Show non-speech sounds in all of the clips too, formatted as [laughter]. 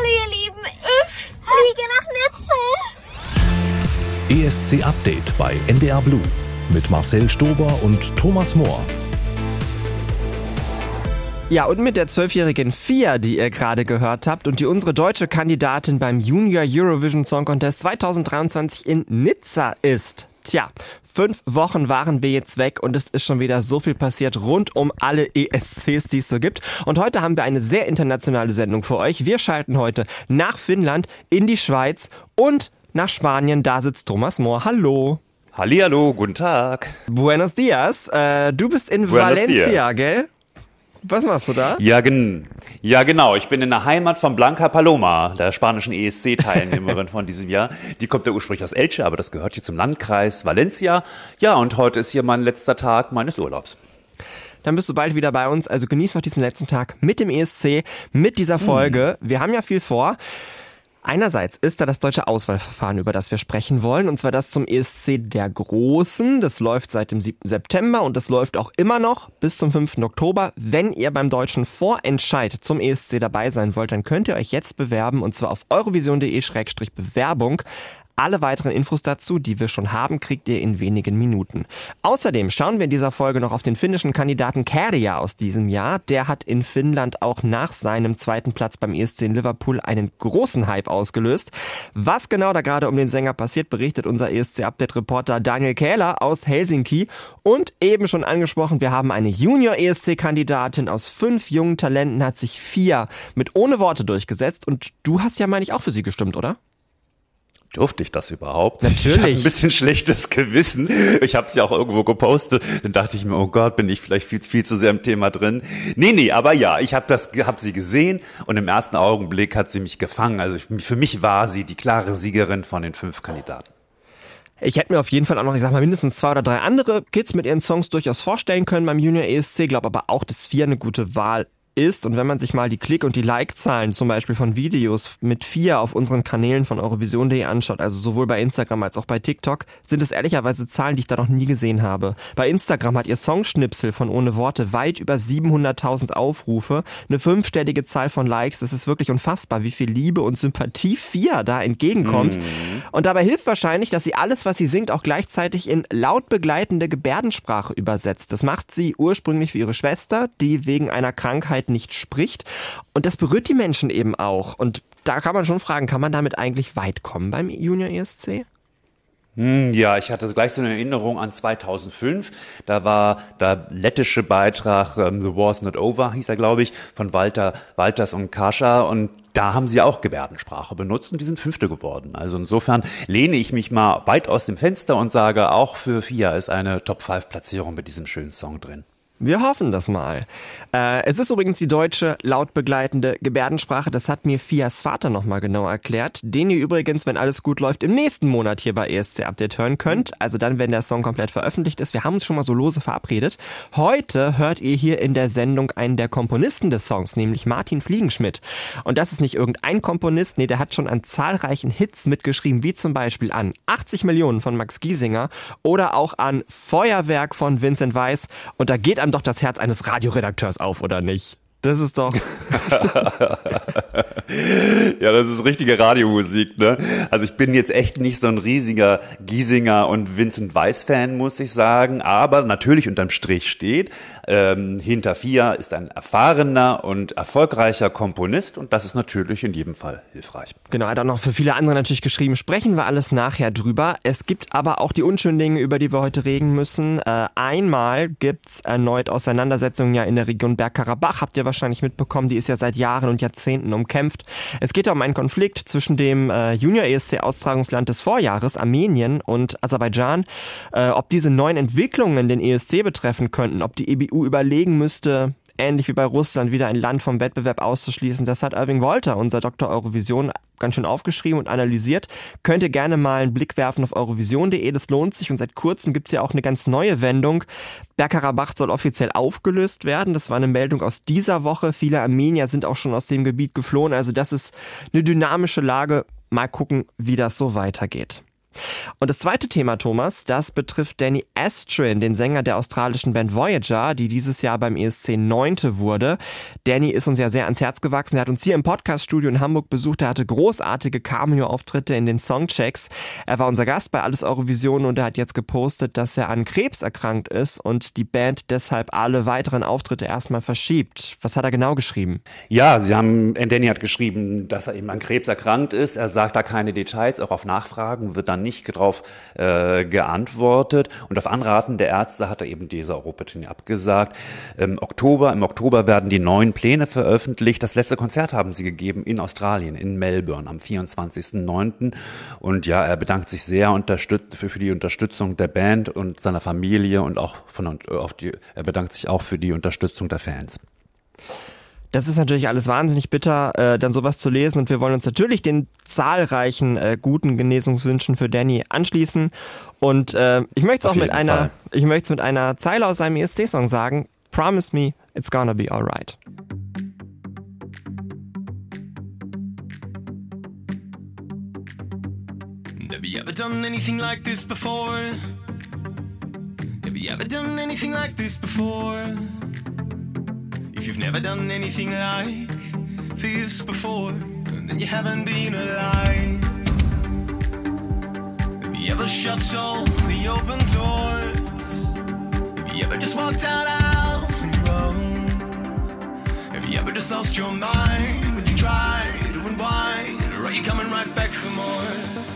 Hallo ihr Lieben, ich fliege nach Nizza. ESC Update bei NDR Blue mit Marcel Stober und Thomas Mohr. Ja, und mit der zwölfjährigen Fia, die ihr gerade gehört habt und die unsere deutsche Kandidatin beim Junior Eurovision Song Contest 2023 in Nizza ist. Tja, fünf Wochen waren wir jetzt weg und es ist schon wieder so viel passiert rund um alle ESCs, die es so gibt. Und heute haben wir eine sehr internationale Sendung für euch. Wir schalten heute nach Finnland, in die Schweiz und nach Spanien. Da sitzt Thomas Mohr. Hallo. Hallihallo, guten Tag. Buenos dias. Äh, du bist in Buenos Valencia, dias. gell? Was machst du da? Ja, gen ja, genau. Ich bin in der Heimat von Blanca Paloma, der spanischen ESC-Teilnehmerin [laughs] von diesem Jahr. Die kommt ja ursprünglich aus Elche, aber das gehört hier zum Landkreis Valencia. Ja, und heute ist hier mein letzter Tag meines Urlaubs. Dann bist du bald wieder bei uns. Also genieß noch diesen letzten Tag mit dem ESC, mit dieser Folge. Mhm. Wir haben ja viel vor. Einerseits ist da das deutsche Auswahlverfahren, über das wir sprechen wollen, und zwar das zum ESC der Großen. Das läuft seit dem 7. September und das läuft auch immer noch bis zum 5. Oktober. Wenn ihr beim deutschen Vorentscheid zum ESC dabei sein wollt, dann könnt ihr euch jetzt bewerben und zwar auf eurovision.de-bewerbung. Alle weiteren Infos dazu, die wir schon haben, kriegt ihr in wenigen Minuten. Außerdem schauen wir in dieser Folge noch auf den finnischen Kandidaten Kärja aus diesem Jahr. Der hat in Finnland auch nach seinem zweiten Platz beim ESC in Liverpool einen großen Hype ausgelöst. Was genau da gerade um den Sänger passiert, berichtet unser ESC-Update-Reporter Daniel Kähler aus Helsinki. Und eben schon angesprochen, wir haben eine Junior-ESC-Kandidatin aus fünf jungen Talenten, hat sich vier mit ohne Worte durchgesetzt. Und du hast ja, meine ich, auch für sie gestimmt, oder? Durfte ich das überhaupt? Natürlich. Ich ein bisschen schlechtes Gewissen. Ich habe sie auch irgendwo gepostet. Dann dachte ich mir, oh Gott, bin ich vielleicht viel, viel zu sehr im Thema drin. Nee, nee, aber ja, ich habe das, hab sie gesehen und im ersten Augenblick hat sie mich gefangen. Also für mich war sie die klare Siegerin von den fünf Kandidaten. Ich hätte mir auf jeden Fall auch noch, ich sag mal, mindestens zwei oder drei andere Kids mit ihren Songs durchaus vorstellen können beim Junior ESC. Glaube aber auch, dass vier eine gute Wahl ist und wenn man sich mal die Klick- und die Like-Zahlen zum Beispiel von Videos mit vier auf unseren Kanälen von Eurovision.de anschaut, also sowohl bei Instagram als auch bei TikTok, sind es ehrlicherweise Zahlen, die ich da noch nie gesehen habe. Bei Instagram hat ihr Songschnipsel von Ohne Worte weit über 700.000 Aufrufe, eine fünfstellige Zahl von Likes. Es ist wirklich unfassbar, wie viel Liebe und Sympathie Fia da entgegenkommt. Mhm. Und dabei hilft wahrscheinlich, dass sie alles, was sie singt, auch gleichzeitig in laut begleitende Gebärdensprache übersetzt. Das macht sie ursprünglich für ihre Schwester, die wegen einer Krankheit nicht spricht. Und das berührt die Menschen eben auch. Und da kann man schon fragen, kann man damit eigentlich weit kommen beim Junior ESC? Hm, ja, ich hatte gleich so eine Erinnerung an 2005. Da war der lettische Beitrag um, The War's Not Over, hieß er, glaube ich, von Walter Walters und Kascha. Und da haben sie auch Gebärdensprache benutzt und die sind Fünfte geworden. Also insofern lehne ich mich mal weit aus dem Fenster und sage, auch für FIA ist eine Top-5-Platzierung mit diesem schönen Song drin. Wir hoffen das mal. Äh, es ist übrigens die deutsche lautbegleitende Gebärdensprache. Das hat mir Fias Vater nochmal genau erklärt. Den ihr übrigens, wenn alles gut läuft, im nächsten Monat hier bei ESC Update hören könnt. Also dann, wenn der Song komplett veröffentlicht ist. Wir haben uns schon mal so lose verabredet. Heute hört ihr hier in der Sendung einen der Komponisten des Songs, nämlich Martin Fliegenschmidt. Und das ist nicht irgendein Komponist. Nee, der hat schon an zahlreichen Hits mitgeschrieben, wie zum Beispiel an 80 Millionen von Max Giesinger oder auch an Feuerwerk von Vincent Weiss. Und da geht am einem doch das Herz eines Radioredakteurs auf, oder nicht? Das ist doch. Ja, das ist richtige Radiomusik, ne? Also ich bin jetzt echt nicht so ein riesiger Giesinger und Vincent Weiss Fan, muss ich sagen. Aber natürlich unterm Strich steht, ähm, hinter Fia ist ein erfahrener und erfolgreicher Komponist und das ist natürlich in jedem Fall hilfreich. Genau, er hat auch noch für viele andere natürlich geschrieben. Sprechen wir alles nachher drüber. Es gibt aber auch die unschönen Dinge, über die wir heute reden müssen. Äh, einmal gibt's erneut Auseinandersetzungen ja in der Region Bergkarabach. Habt ihr wahrscheinlich mitbekommen, die ist ja seit Jahren und Jahrzehnten umkämpft. Es geht um einen Konflikt zwischen dem äh, Junior-ESC-Austragungsland des Vorjahres, Armenien und Aserbaidschan, äh, ob diese neuen Entwicklungen den ESC betreffen könnten, ob die EBU überlegen müsste, ähnlich wie bei Russland, wieder ein Land vom Wettbewerb auszuschließen. Das hat Irving Wolter, unser Dr. Eurovision, ganz schön aufgeschrieben und analysiert. Könnt ihr gerne mal einen Blick werfen auf eurovision.de, das lohnt sich und seit kurzem gibt es ja auch eine ganz neue Wendung. Bergkarabach soll offiziell aufgelöst werden. Das war eine Meldung aus dieser Woche. Viele Armenier sind auch schon aus dem Gebiet geflohen. Also das ist eine dynamische Lage. Mal gucken, wie das so weitergeht. Und das zweite Thema, Thomas, das betrifft Danny Astrin, den Sänger der australischen Band Voyager, die dieses Jahr beim ESC Neunte wurde. Danny ist uns ja sehr ans Herz gewachsen. Er hat uns hier im Podcaststudio in Hamburg besucht. Er hatte großartige Cameo-Auftritte in den Songchecks. Er war unser Gast bei Alles Eurovision und er hat jetzt gepostet, dass er an Krebs erkrankt ist und die Band deshalb alle weiteren Auftritte erstmal verschiebt. Was hat er genau geschrieben? Ja, sie haben, Danny hat geschrieben, dass er eben an Krebs erkrankt ist. Er sagt da keine Details, auch auf Nachfragen wird dann nicht darauf äh, geantwortet. Und auf Anraten der Ärzte hat er eben diese Europaturnier abgesagt. Im Oktober, im Oktober werden die neuen Pläne veröffentlicht. Das letzte Konzert haben sie gegeben in Australien, in Melbourne am 24.09. Und ja, er bedankt sich sehr für, für die Unterstützung der Band und seiner Familie und auch von, auf die, er bedankt sich auch für die Unterstützung der Fans. Das ist natürlich alles wahnsinnig bitter, äh, dann sowas zu lesen. Und wir wollen uns natürlich den zahlreichen äh, guten Genesungswünschen für Danny anschließen. Und äh, ich möchte es auch mit einer, ich möchte es mit einer Zeile aus seinem ESC-Song sagen. Promise me, it's gonna be alright. Have you ever done anything like this before? Have you ever done anything like this before? If you've never done anything like this before, then you haven't been alive. Have you ever shut all the open doors? Have you ever just walked out on your own? Have you ever just lost your mind when you try to unwind? Or are you coming right back for more?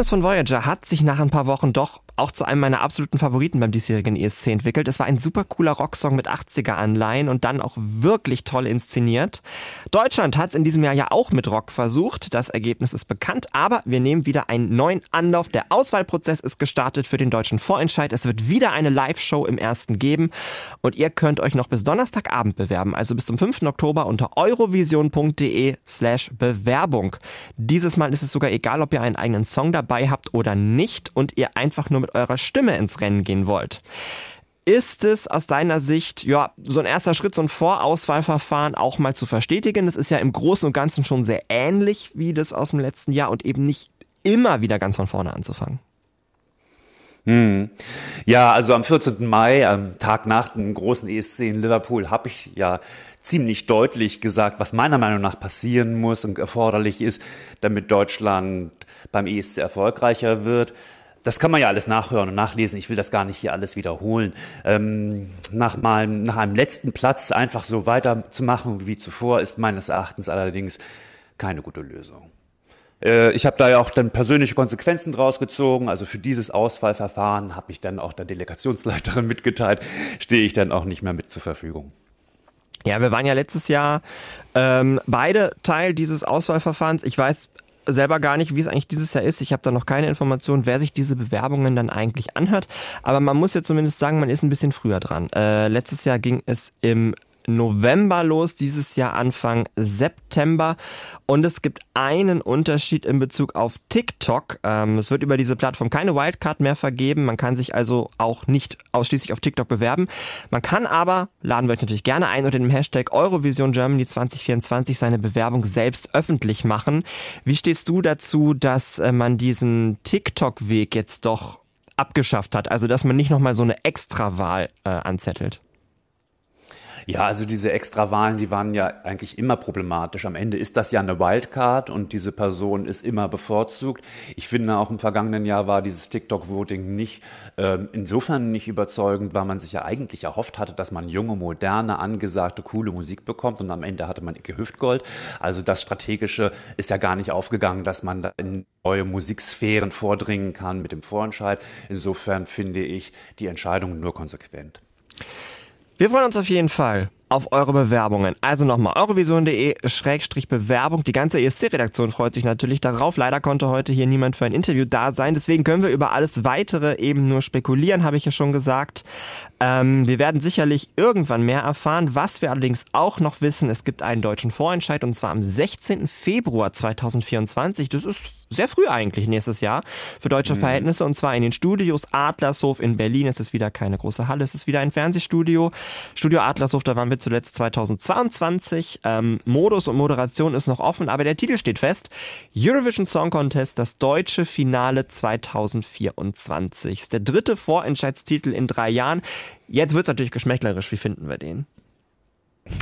Promise von Voyager hat sich nach ein paar Wochen doch auch zu einem meiner absoluten Favoriten beim diesjährigen ESC entwickelt. Es war ein super cooler Rocksong mit 80er-Anleihen und dann auch wirklich toll inszeniert. Deutschland hat es in diesem Jahr ja auch mit Rock versucht. Das Ergebnis ist bekannt, aber wir nehmen wieder einen neuen Anlauf. Der Auswahlprozess ist gestartet für den deutschen Vorentscheid. Es wird wieder eine Live-Show im ersten geben und ihr könnt euch noch bis Donnerstagabend bewerben, also bis zum 5. Oktober unter eurovision.de slash Bewerbung. Dieses Mal ist es sogar egal, ob ihr einen eigenen Song dabei habt oder nicht und ihr einfach nur mit eurer Stimme ins Rennen gehen wollt. Ist es aus deiner Sicht, ja, so ein erster Schritt, so ein Vorauswahlverfahren auch mal zu verstetigen? Das ist ja im Großen und Ganzen schon sehr ähnlich wie das aus dem letzten Jahr und eben nicht immer wieder ganz von vorne anzufangen. Hm. Ja, also am 14. Mai, am Tag nach dem großen ESC in Liverpool, habe ich ja ziemlich deutlich gesagt, was meiner Meinung nach passieren muss und erforderlich ist, damit Deutschland beim ESC erfolgreicher wird. Das kann man ja alles nachhören und nachlesen. Ich will das gar nicht hier alles wiederholen. Ähm, nach, meinem, nach einem letzten Platz einfach so weiterzumachen wie zuvor, ist meines Erachtens allerdings keine gute Lösung. Äh, ich habe da ja auch dann persönliche Konsequenzen draus gezogen. Also für dieses Auswahlverfahren habe ich dann auch der Delegationsleiterin [laughs] mitgeteilt, stehe ich dann auch nicht mehr mit zur Verfügung. Ja, wir waren ja letztes Jahr ähm, beide Teil dieses Auswahlverfahrens. Ich weiß selber gar nicht, wie es eigentlich dieses Jahr ist. Ich habe da noch keine Information, wer sich diese Bewerbungen dann eigentlich anhört. Aber man muss ja zumindest sagen, man ist ein bisschen früher dran. Äh, letztes Jahr ging es im November los, dieses Jahr Anfang September. Und es gibt einen Unterschied in Bezug auf TikTok. Ähm, es wird über diese Plattform keine Wildcard mehr vergeben. Man kann sich also auch nicht ausschließlich auf TikTok bewerben. Man kann aber, laden wir euch natürlich gerne ein, unter dem Hashtag Eurovision Germany 2024 seine Bewerbung selbst öffentlich machen. Wie stehst du dazu, dass äh, man diesen TikTok-Weg jetzt doch abgeschafft hat? Also, dass man nicht nochmal so eine Extrawahl äh, anzettelt? Ja, also diese Extrawahlen, die waren ja eigentlich immer problematisch. Am Ende ist das ja eine Wildcard und diese Person ist immer bevorzugt. Ich finde, auch im vergangenen Jahr war dieses TikTok-Voting nicht äh, insofern nicht überzeugend, weil man sich ja eigentlich erhofft hatte, dass man junge, moderne, angesagte, coole Musik bekommt und am Ende hatte man Icke Hüftgold. Also das Strategische ist ja gar nicht aufgegangen, dass man da in neue Musiksphären vordringen kann mit dem Vorentscheid. Insofern finde ich die Entscheidung nur konsequent. Wir freuen uns auf jeden Fall auf eure Bewerbungen. Also nochmal eurovision.de-bewerbung. Die ganze ESC-Redaktion freut sich natürlich darauf. Leider konnte heute hier niemand für ein Interview da sein. Deswegen können wir über alles weitere eben nur spekulieren, habe ich ja schon gesagt. Ähm, wir werden sicherlich irgendwann mehr erfahren. Was wir allerdings auch noch wissen, es gibt einen deutschen Vorentscheid und zwar am 16. Februar 2024. Das ist sehr früh eigentlich nächstes Jahr für deutsche mhm. Verhältnisse und zwar in den Studios Adlershof in Berlin. Es ist wieder keine große Halle, es ist wieder ein Fernsehstudio. Studio Adlershof, da waren wir zuletzt 2022. Ähm, Modus und Moderation ist noch offen, aber der Titel steht fest. Eurovision Song Contest, das deutsche Finale 2024. Ist der dritte Vorentscheidstitel in drei Jahren. Jetzt wird es natürlich geschmäcklerisch. Wie finden wir den?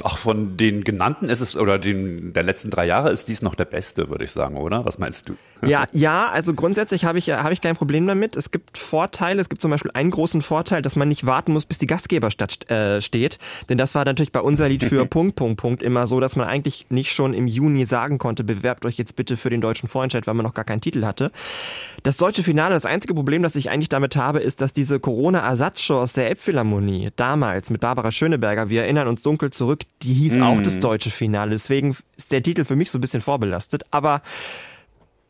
Auch von den genannten ist es, oder den der letzten drei Jahre ist dies noch der beste, würde ich sagen, oder? Was meinst du? Ja, [laughs] ja, also grundsätzlich habe ich, habe ich kein Problem damit. Es gibt Vorteile. Es gibt zum Beispiel einen großen Vorteil, dass man nicht warten muss, bis die Gastgeberstadt äh, steht. Denn das war natürlich bei unser Lied für [laughs] Punkt, Punkt, Punkt immer so, dass man eigentlich nicht schon im Juni sagen konnte, bewerbt euch jetzt bitte für den deutschen Vorentscheid, weil man noch gar keinen Titel hatte. Das deutsche Finale, das einzige Problem, das ich eigentlich damit habe, ist, dass diese Corona-Ersatzshow aus der Elbphilharmonie damals mit Barbara Schöneberger, wir erinnern uns dunkel zurück, zurück, die hieß mm. auch das deutsche Finale. Deswegen ist der Titel für mich so ein bisschen vorbelastet. Aber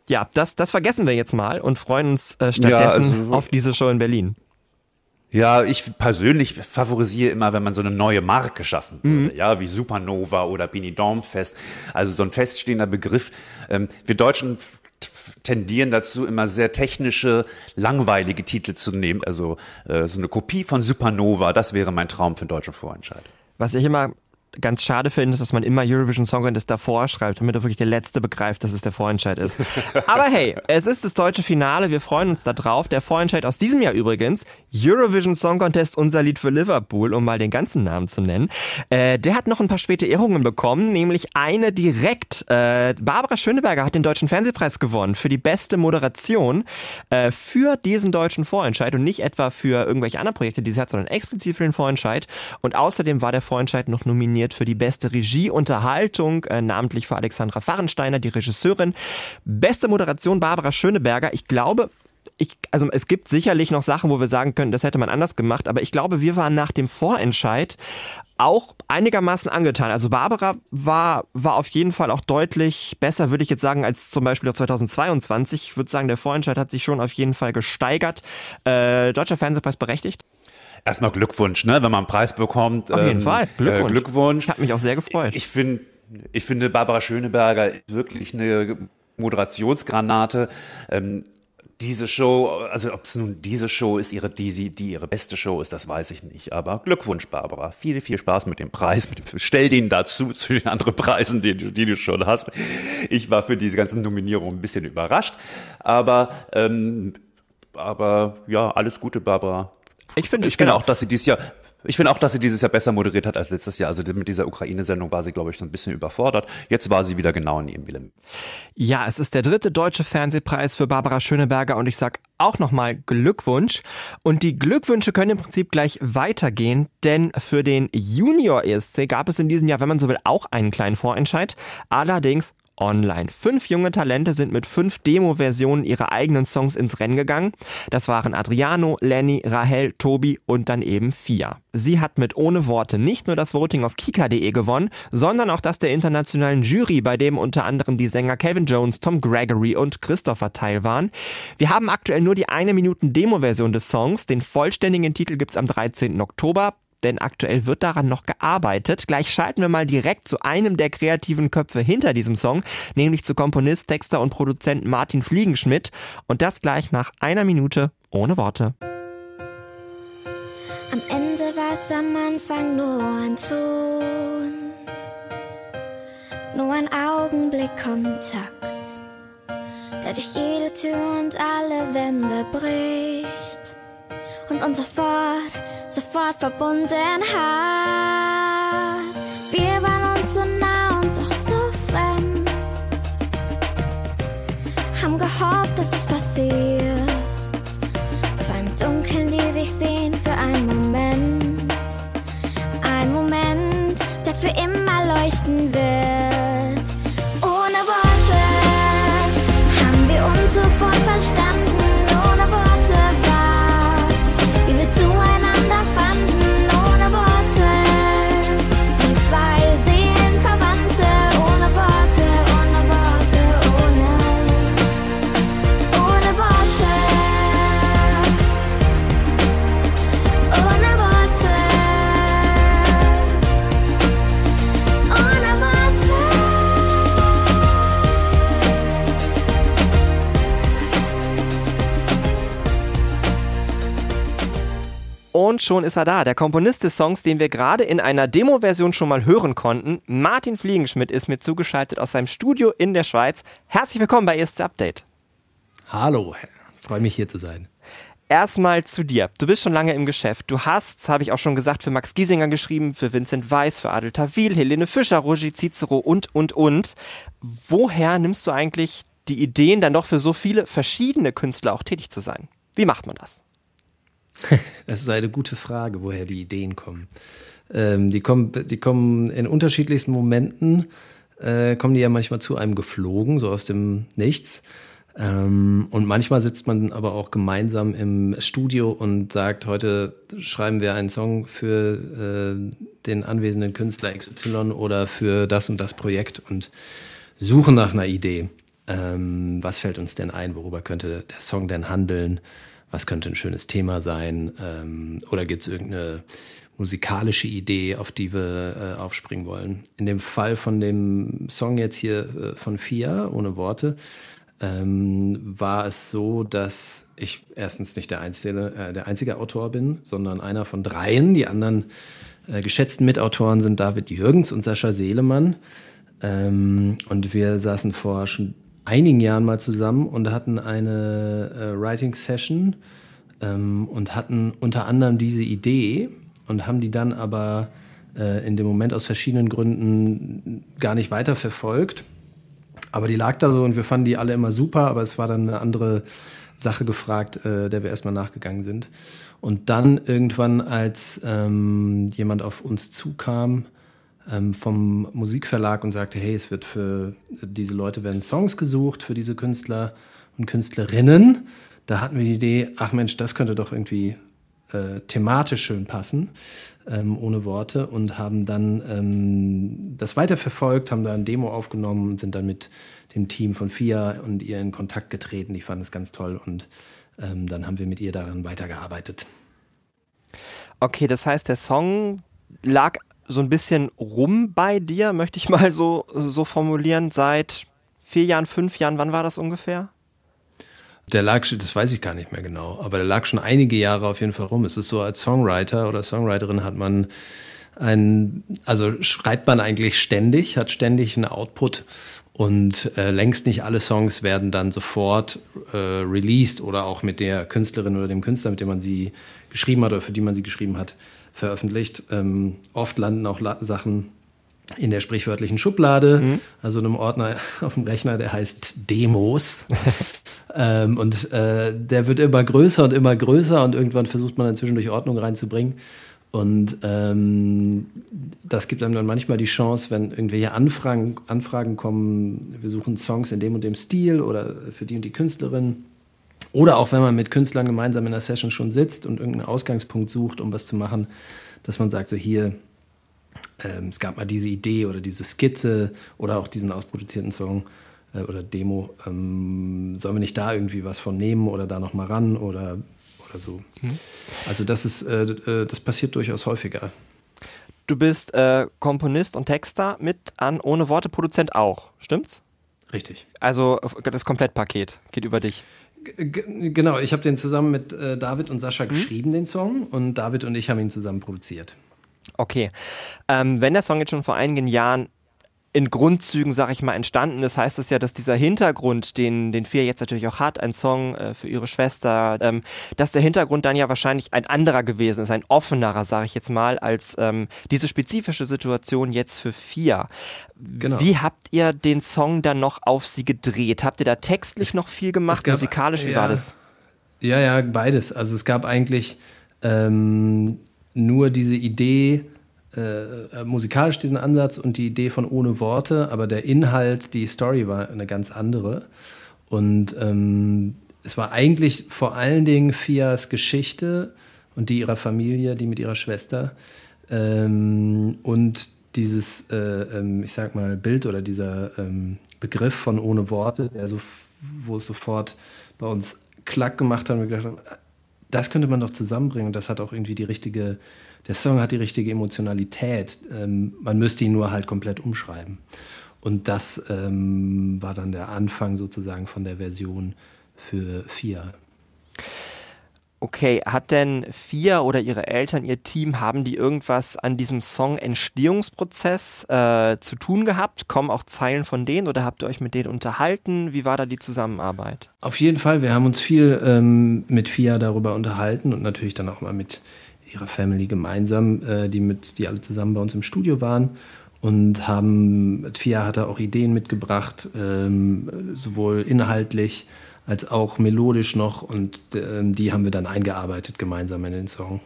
ja, das, das vergessen wir jetzt mal und freuen uns äh, stattdessen ja, also, auf diese Show in Berlin. Ja, ich persönlich favorisiere immer, wenn man so eine neue Marke schaffen würde, mhm. ja, wie Supernova oder Bini Dom Fest. Also so ein feststehender Begriff. Ähm, wir Deutschen tendieren dazu, immer sehr technische, langweilige Titel zu nehmen. Also äh, so eine Kopie von Supernova, das wäre mein Traum für den deutschen Vorentscheid. Was ich immer ganz schade finde, ist, dass man immer Eurovision Song Contest davor schreibt, damit er wirklich der Letzte begreift, dass es der Vorentscheid ist. [laughs] Aber hey, es ist das deutsche Finale, wir freuen uns da drauf. Der Vorentscheid aus diesem Jahr übrigens, Eurovision Song Contest, unser Lied für Liverpool, um mal den ganzen Namen zu nennen. Äh, der hat noch ein paar späte Ehrungen bekommen, nämlich eine direkt. Äh, Barbara Schöneberger hat den Deutschen Fernsehpreis gewonnen für die beste Moderation äh, für diesen deutschen Vorentscheid und nicht etwa für irgendwelche anderen Projekte, die sie hat, sondern explizit für den Vorentscheid. Und außerdem war der Vorentscheid noch nominiert nominiert für die beste Regieunterhaltung, äh, namentlich für Alexandra Fahrensteiner, die Regisseurin. Beste Moderation Barbara Schöneberger. Ich glaube, ich, also es gibt sicherlich noch Sachen, wo wir sagen können, das hätte man anders gemacht, aber ich glaube, wir waren nach dem Vorentscheid auch einigermaßen angetan. Also Barbara war, war auf jeden Fall auch deutlich besser, würde ich jetzt sagen, als zum Beispiel 2022. Ich würde sagen, der Vorentscheid hat sich schon auf jeden Fall gesteigert. Äh, Deutscher Fernsehpreis berechtigt? Erstmal Glückwunsch, ne? wenn man einen Preis bekommt. Auf jeden ähm, Fall, Glückwunsch. Äh, Glückwunsch. Ich habe mich auch sehr gefreut. Ich finde, ich finde Barbara Schöneberger ist wirklich eine Moderationsgranate. Ähm, diese Show, also ob es nun diese Show ist, ihre, die, die ihre beste Show ist, das weiß ich nicht. Aber Glückwunsch, Barbara. Viel, viel Spaß mit dem Preis. Mit dem, stell den dazu [laughs] zu den anderen Preisen, die, die du schon hast. Ich war für diese ganzen Nominierungen ein bisschen überrascht. Aber, ähm, aber ja, alles Gute, Barbara. Ich finde, ich finde auch, dass sie dieses Jahr ich finde auch, dass sie dieses Jahr besser moderiert hat als letztes Jahr. Also mit dieser Ukraine-Sendung war sie, glaube ich, so ein bisschen überfordert. Jetzt war sie wieder genau in ihrem Willen. Ja, es ist der dritte deutsche Fernsehpreis für Barbara Schöneberger und ich sag auch nochmal Glückwunsch. Und die Glückwünsche können im Prinzip gleich weitergehen, denn für den Junior ESC gab es in diesem Jahr, wenn man so will, auch einen kleinen Vorentscheid. Allerdings online. Fünf junge Talente sind mit fünf Demo-Versionen ihrer eigenen Songs ins Rennen gegangen. Das waren Adriano, Lenny, Rahel, Tobi und dann eben Fia. Sie hat mit Ohne Worte nicht nur das Voting auf kika.de gewonnen, sondern auch das der internationalen Jury, bei dem unter anderem die Sänger Kevin Jones, Tom Gregory und Christopher teil waren. Wir haben aktuell nur die eine Minuten Demo-Version des Songs. Den vollständigen Titel gibt's am 13. Oktober denn aktuell wird daran noch gearbeitet. Gleich schalten wir mal direkt zu einem der kreativen Köpfe hinter diesem Song, nämlich zu Komponist, Texter und Produzent Martin Fliegenschmidt. Und das gleich nach einer Minute ohne Worte. Am Ende war es am Anfang nur ein Ton, nur ein Augenblickkontakt, der durch jede Tür und alle Wände bricht und uns sofort, sofort verbunden hat. Wir waren uns so nah und doch so fremd, haben gehofft, dass es passiert. Zwei im Dunkeln, die sich sehen für einen Moment. Ein Moment, der für immer leuchten wird. Ohne Worte haben wir uns sofort verstanden. Schon ist er da, der Komponist des Songs, den wir gerade in einer Demo-Version schon mal hören konnten. Martin Fliegenschmidt ist mir zugeschaltet aus seinem Studio in der Schweiz. Herzlich willkommen bei ESC Update. Hallo, freue mich hier zu sein. Erstmal zu dir. Du bist schon lange im Geschäft. Du hast, habe ich auch schon gesagt, für Max Giesinger geschrieben, für Vincent Weiss, für Adel Tawil, Helene Fischer, Roger Cicero und, und, und. Woher nimmst du eigentlich die Ideen, dann doch für so viele verschiedene Künstler auch tätig zu sein? Wie macht man das? [laughs] Das ist eine gute Frage, woher die Ideen kommen. Ähm, die, kommen die kommen in unterschiedlichsten Momenten, äh, kommen die ja manchmal zu einem geflogen, so aus dem Nichts. Ähm, und manchmal sitzt man aber auch gemeinsam im Studio und sagt, heute schreiben wir einen Song für äh, den anwesenden Künstler XY oder für das und das Projekt und suchen nach einer Idee. Ähm, was fällt uns denn ein? Worüber könnte der Song denn handeln? Was könnte ein schönes Thema sein? Ähm, oder gibt es irgendeine musikalische Idee, auf die wir äh, aufspringen wollen? In dem Fall von dem Song jetzt hier äh, von Fia, ohne Worte, ähm, war es so, dass ich erstens nicht der einzige, äh, der einzige Autor bin, sondern einer von dreien. Die anderen äh, geschätzten Mitautoren sind David Jürgens und Sascha Seelemann. Ähm, und wir saßen vor schon einigen Jahren mal zusammen und hatten eine äh, Writing Session ähm, und hatten unter anderem diese Idee und haben die dann aber äh, in dem Moment aus verschiedenen Gründen gar nicht weiter verfolgt. Aber die lag da so und wir fanden die alle immer super, aber es war dann eine andere Sache gefragt, äh, der wir erstmal nachgegangen sind. Und dann irgendwann, als ähm, jemand auf uns zukam vom Musikverlag und sagte, hey, es wird für diese Leute werden Songs gesucht, für diese Künstler und Künstlerinnen, da hatten wir die Idee, ach Mensch, das könnte doch irgendwie äh, thematisch schön passen, ähm, ohne Worte, und haben dann ähm, das weiterverfolgt, haben da ein Demo aufgenommen und sind dann mit dem Team von FIA und ihr in Kontakt getreten. Die fanden es ganz toll und ähm, dann haben wir mit ihr daran weitergearbeitet. Okay, das heißt, der Song lag so ein bisschen rum bei dir, möchte ich [laughs] mal so, so formulieren, seit vier Jahren, fünf Jahren, wann war das ungefähr? Der lag, das weiß ich gar nicht mehr genau, aber der lag schon einige Jahre auf jeden Fall rum. Es ist so, als Songwriter oder Songwriterin hat man ein, also schreibt man eigentlich ständig, hat ständig einen Output Und äh, längst nicht alle Songs werden dann sofort äh, released oder auch mit der Künstlerin oder dem Künstler, mit dem man sie geschrieben hat oder für die man sie geschrieben hat, veröffentlicht. Ähm, oft landen auch La Sachen in der sprichwörtlichen Schublade, mhm. also einem Ordner [laughs] auf dem Rechner, der heißt Demos. [laughs] ähm, und äh, der wird immer größer und immer größer und irgendwann versucht man dann zwischendurch Ordnung reinzubringen. Und ähm, das gibt einem dann manchmal die Chance, wenn irgendwelche Anfragen, Anfragen kommen, wir suchen Songs in dem und dem Stil oder für die und die Künstlerin. Oder auch wenn man mit Künstlern gemeinsam in der Session schon sitzt und irgendeinen Ausgangspunkt sucht, um was zu machen, dass man sagt, so hier, ähm, es gab mal diese Idee oder diese Skizze oder auch diesen ausproduzierten Song äh, oder Demo, ähm, sollen wir nicht da irgendwie was von nehmen oder da nochmal ran oder oder so. Mhm. Also das ist, äh, äh, das passiert durchaus häufiger. Du bist äh, Komponist und Texter mit an Ohne Worte Produzent auch, stimmt's? Richtig. Also das Komplettpaket geht über dich. G genau, ich habe den zusammen mit äh, David und Sascha mhm. geschrieben, den Song, und David und ich haben ihn zusammen produziert. Okay. Ähm, wenn der Song jetzt schon vor einigen Jahren in Grundzügen, sag ich mal, entstanden ist, heißt es ja, dass dieser Hintergrund, den, den Fia jetzt natürlich auch hat, ein Song äh, für ihre Schwester, ähm, dass der Hintergrund dann ja wahrscheinlich ein anderer gewesen ist, ein offenerer, sage ich jetzt mal, als ähm, diese spezifische Situation jetzt für Fia. Genau. Wie habt ihr den Song dann noch auf sie gedreht? Habt ihr da textlich noch viel gemacht, gab, musikalisch, wie ja, war das? Ja, ja, beides. Also es gab eigentlich ähm, nur diese Idee, äh, musikalisch diesen Ansatz und die Idee von ohne Worte, aber der Inhalt, die Story war eine ganz andere. Und ähm, es war eigentlich vor allen Dingen Fias Geschichte und die ihrer Familie, die mit ihrer Schwester ähm, und dieses, äh, ähm, ich sag mal, Bild oder dieser ähm, Begriff von ohne Worte, der so, wo es sofort bei uns klack gemacht hat und wir gedacht haben, das könnte man doch zusammenbringen und das hat auch irgendwie die richtige der Song hat die richtige Emotionalität. Ähm, man müsste ihn nur halt komplett umschreiben. Und das ähm, war dann der Anfang sozusagen von der Version für Fia. Okay, hat denn Fia oder ihre Eltern, ihr Team, haben die irgendwas an diesem Song-Entstehungsprozess äh, zu tun gehabt? Kommen auch Zeilen von denen oder habt ihr euch mit denen unterhalten? Wie war da die Zusammenarbeit? Auf jeden Fall, wir haben uns viel ähm, mit Fia darüber unterhalten und natürlich dann auch mal mit ihrer Family gemeinsam, äh, die, mit, die alle zusammen bei uns im Studio waren und haben, Fia hatte auch Ideen mitgebracht, ähm, sowohl inhaltlich als auch melodisch noch und äh, die haben wir dann eingearbeitet gemeinsam in den Song.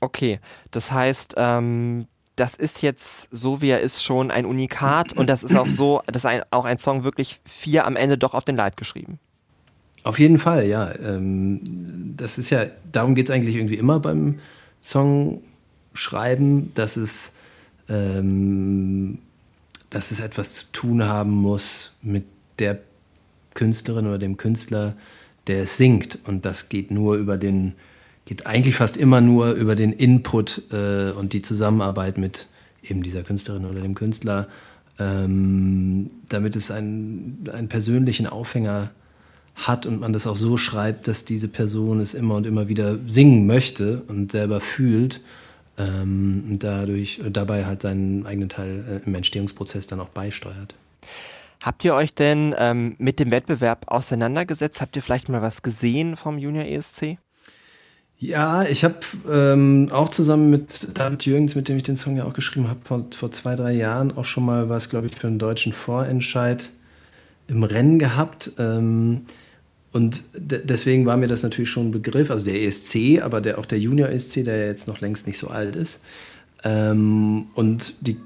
Okay, das heißt, ähm, das ist jetzt so wie er ist schon ein Unikat und das ist auch so, dass ein, auch ein Song wirklich vier am Ende doch auf den Leib geschrieben. Auf jeden Fall, ja. Ähm, das ist ja, darum geht es eigentlich irgendwie immer beim Songschreiben, dass es, ähm, dass es etwas zu tun haben muss mit der Künstlerin oder dem Künstler, der es singt. Und das geht nur über den, geht eigentlich fast immer nur über den Input äh, und die Zusammenarbeit mit eben dieser Künstlerin oder dem Künstler, ähm, damit es einen, einen persönlichen Aufhänger gibt hat und man das auch so schreibt, dass diese Person es immer und immer wieder singen möchte und selber fühlt ähm, und dadurch dabei halt seinen eigenen Teil äh, im Entstehungsprozess dann auch beisteuert. Habt ihr euch denn ähm, mit dem Wettbewerb auseinandergesetzt? Habt ihr vielleicht mal was gesehen vom Junior ESC? Ja, ich habe ähm, auch zusammen mit David Jürgens, mit dem ich den Song ja auch geschrieben habe, vor, vor zwei, drei Jahren auch schon mal was, glaube ich, für einen deutschen Vorentscheid im Rennen gehabt. Ähm, und deswegen war mir das natürlich schon ein Begriff, also der ESC, aber der, auch der Junior ESC, der ja jetzt noch längst nicht so alt ist. Ähm, und die,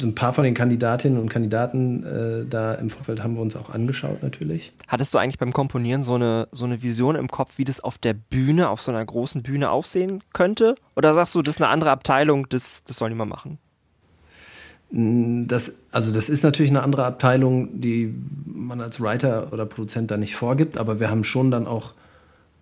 so ein paar von den Kandidatinnen und Kandidaten äh, da im Vorfeld haben wir uns auch angeschaut natürlich. Hattest du eigentlich beim Komponieren so eine, so eine Vision im Kopf, wie das auf der Bühne, auf so einer großen Bühne aussehen könnte? Oder sagst du, das ist eine andere Abteilung, das, das soll niemand machen? Das, also das ist natürlich eine andere Abteilung, die man als Writer oder Produzent da nicht vorgibt, aber wir haben schon dann auch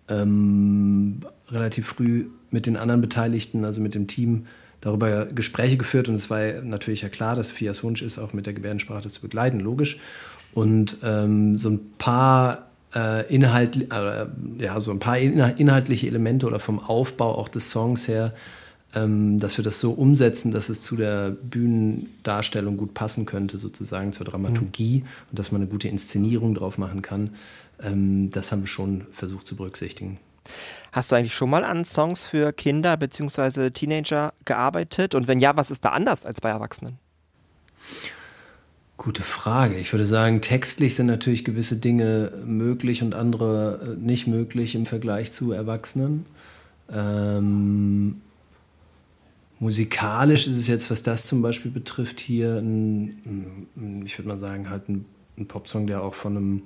ähm, relativ früh mit den anderen Beteiligten, also mit dem Team, darüber Gespräche geführt und es war natürlich ja klar, dass Fias Wunsch ist, auch mit der Gebärdensprache das zu begleiten, logisch. Und ähm, so ein paar äh, Inhalt, äh, ja, so ein paar inhaltliche Elemente oder vom Aufbau auch des Songs her dass wir das so umsetzen, dass es zu der Bühnendarstellung gut passen könnte, sozusagen zur Dramaturgie mhm. und dass man eine gute Inszenierung drauf machen kann. Ähm, das haben wir schon versucht zu berücksichtigen. Hast du eigentlich schon mal an Songs für Kinder bzw. Teenager gearbeitet? Und wenn ja, was ist da anders als bei Erwachsenen? Gute Frage. Ich würde sagen, textlich sind natürlich gewisse Dinge möglich und andere äh, nicht möglich im Vergleich zu Erwachsenen. Ähm, musikalisch ist es jetzt, was das zum Beispiel betrifft, hier ein, ich würde mal sagen, halt ein, ein Popsong, der auch von einem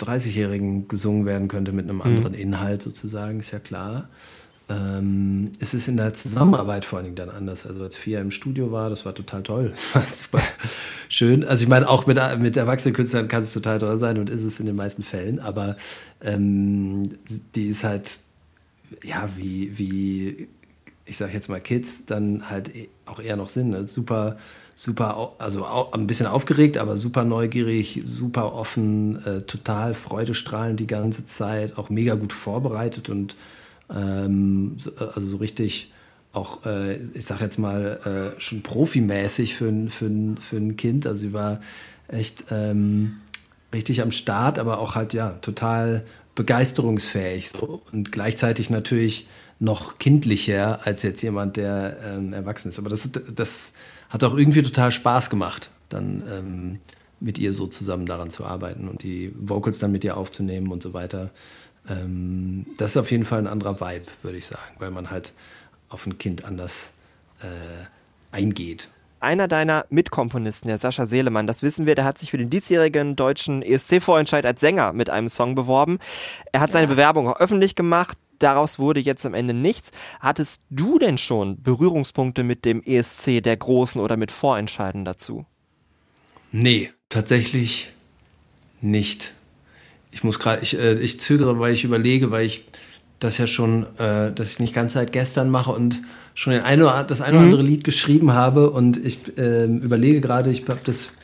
30-Jährigen gesungen werden könnte mit einem mhm. anderen mhm. Inhalt sozusagen, ist ja klar. Ähm, es ist in der Zusammenarbeit vor allen Dingen dann anders. Also als Fia im Studio war, das war total toll. [laughs] Das war super schön. Also ich meine, auch mit, mit erwachsenen Künstlern kann es total toll sein und ist es in den meisten Fällen, aber ähm, die ist halt, ja, wie, wie, ich sag jetzt mal Kids, dann halt e, auch eher noch sind. Ne? Super super, also ein bisschen aufgeregt, aber super neugierig, super offen, äh, total freudestrahlend die ganze Zeit, auch mega gut vorbereitet und ähm, äh, also so richtig auch, äh, ich sag jetzt mal, äh, schon profimäßig für, für, für ein Kind. Also sie war echt ähm, richtig am Start, aber auch halt ja total begeisterungsfähig so. und gleichzeitig natürlich noch kindlicher als jetzt jemand, der ähm, erwachsen ist. Aber das, das hat auch irgendwie total Spaß gemacht, dann ähm, mit ihr so zusammen daran zu arbeiten und die Vocals dann mit ihr aufzunehmen und so weiter. Ähm, das ist auf jeden Fall ein anderer Vibe, würde ich sagen, weil man halt auf ein Kind anders äh, eingeht. Einer deiner Mitkomponisten, der Sascha Seelemann, das wissen wir, der hat sich für den diesjährigen deutschen ESC-Vorentscheid als Sänger mit einem Song beworben. Er hat seine Bewerbung auch öffentlich gemacht. Daraus wurde jetzt am Ende nichts. Hattest du denn schon Berührungspunkte mit dem ESC der Großen oder mit Vorentscheiden dazu? Nee, tatsächlich nicht. Ich muss gerade, ich, äh, ich zögere, weil ich überlege, weil ich das ja schon, äh, dass ich nicht ganz seit gestern mache und schon ein eine, das eine oder mhm. andere Lied geschrieben habe und ich äh, überlege gerade, ich habe das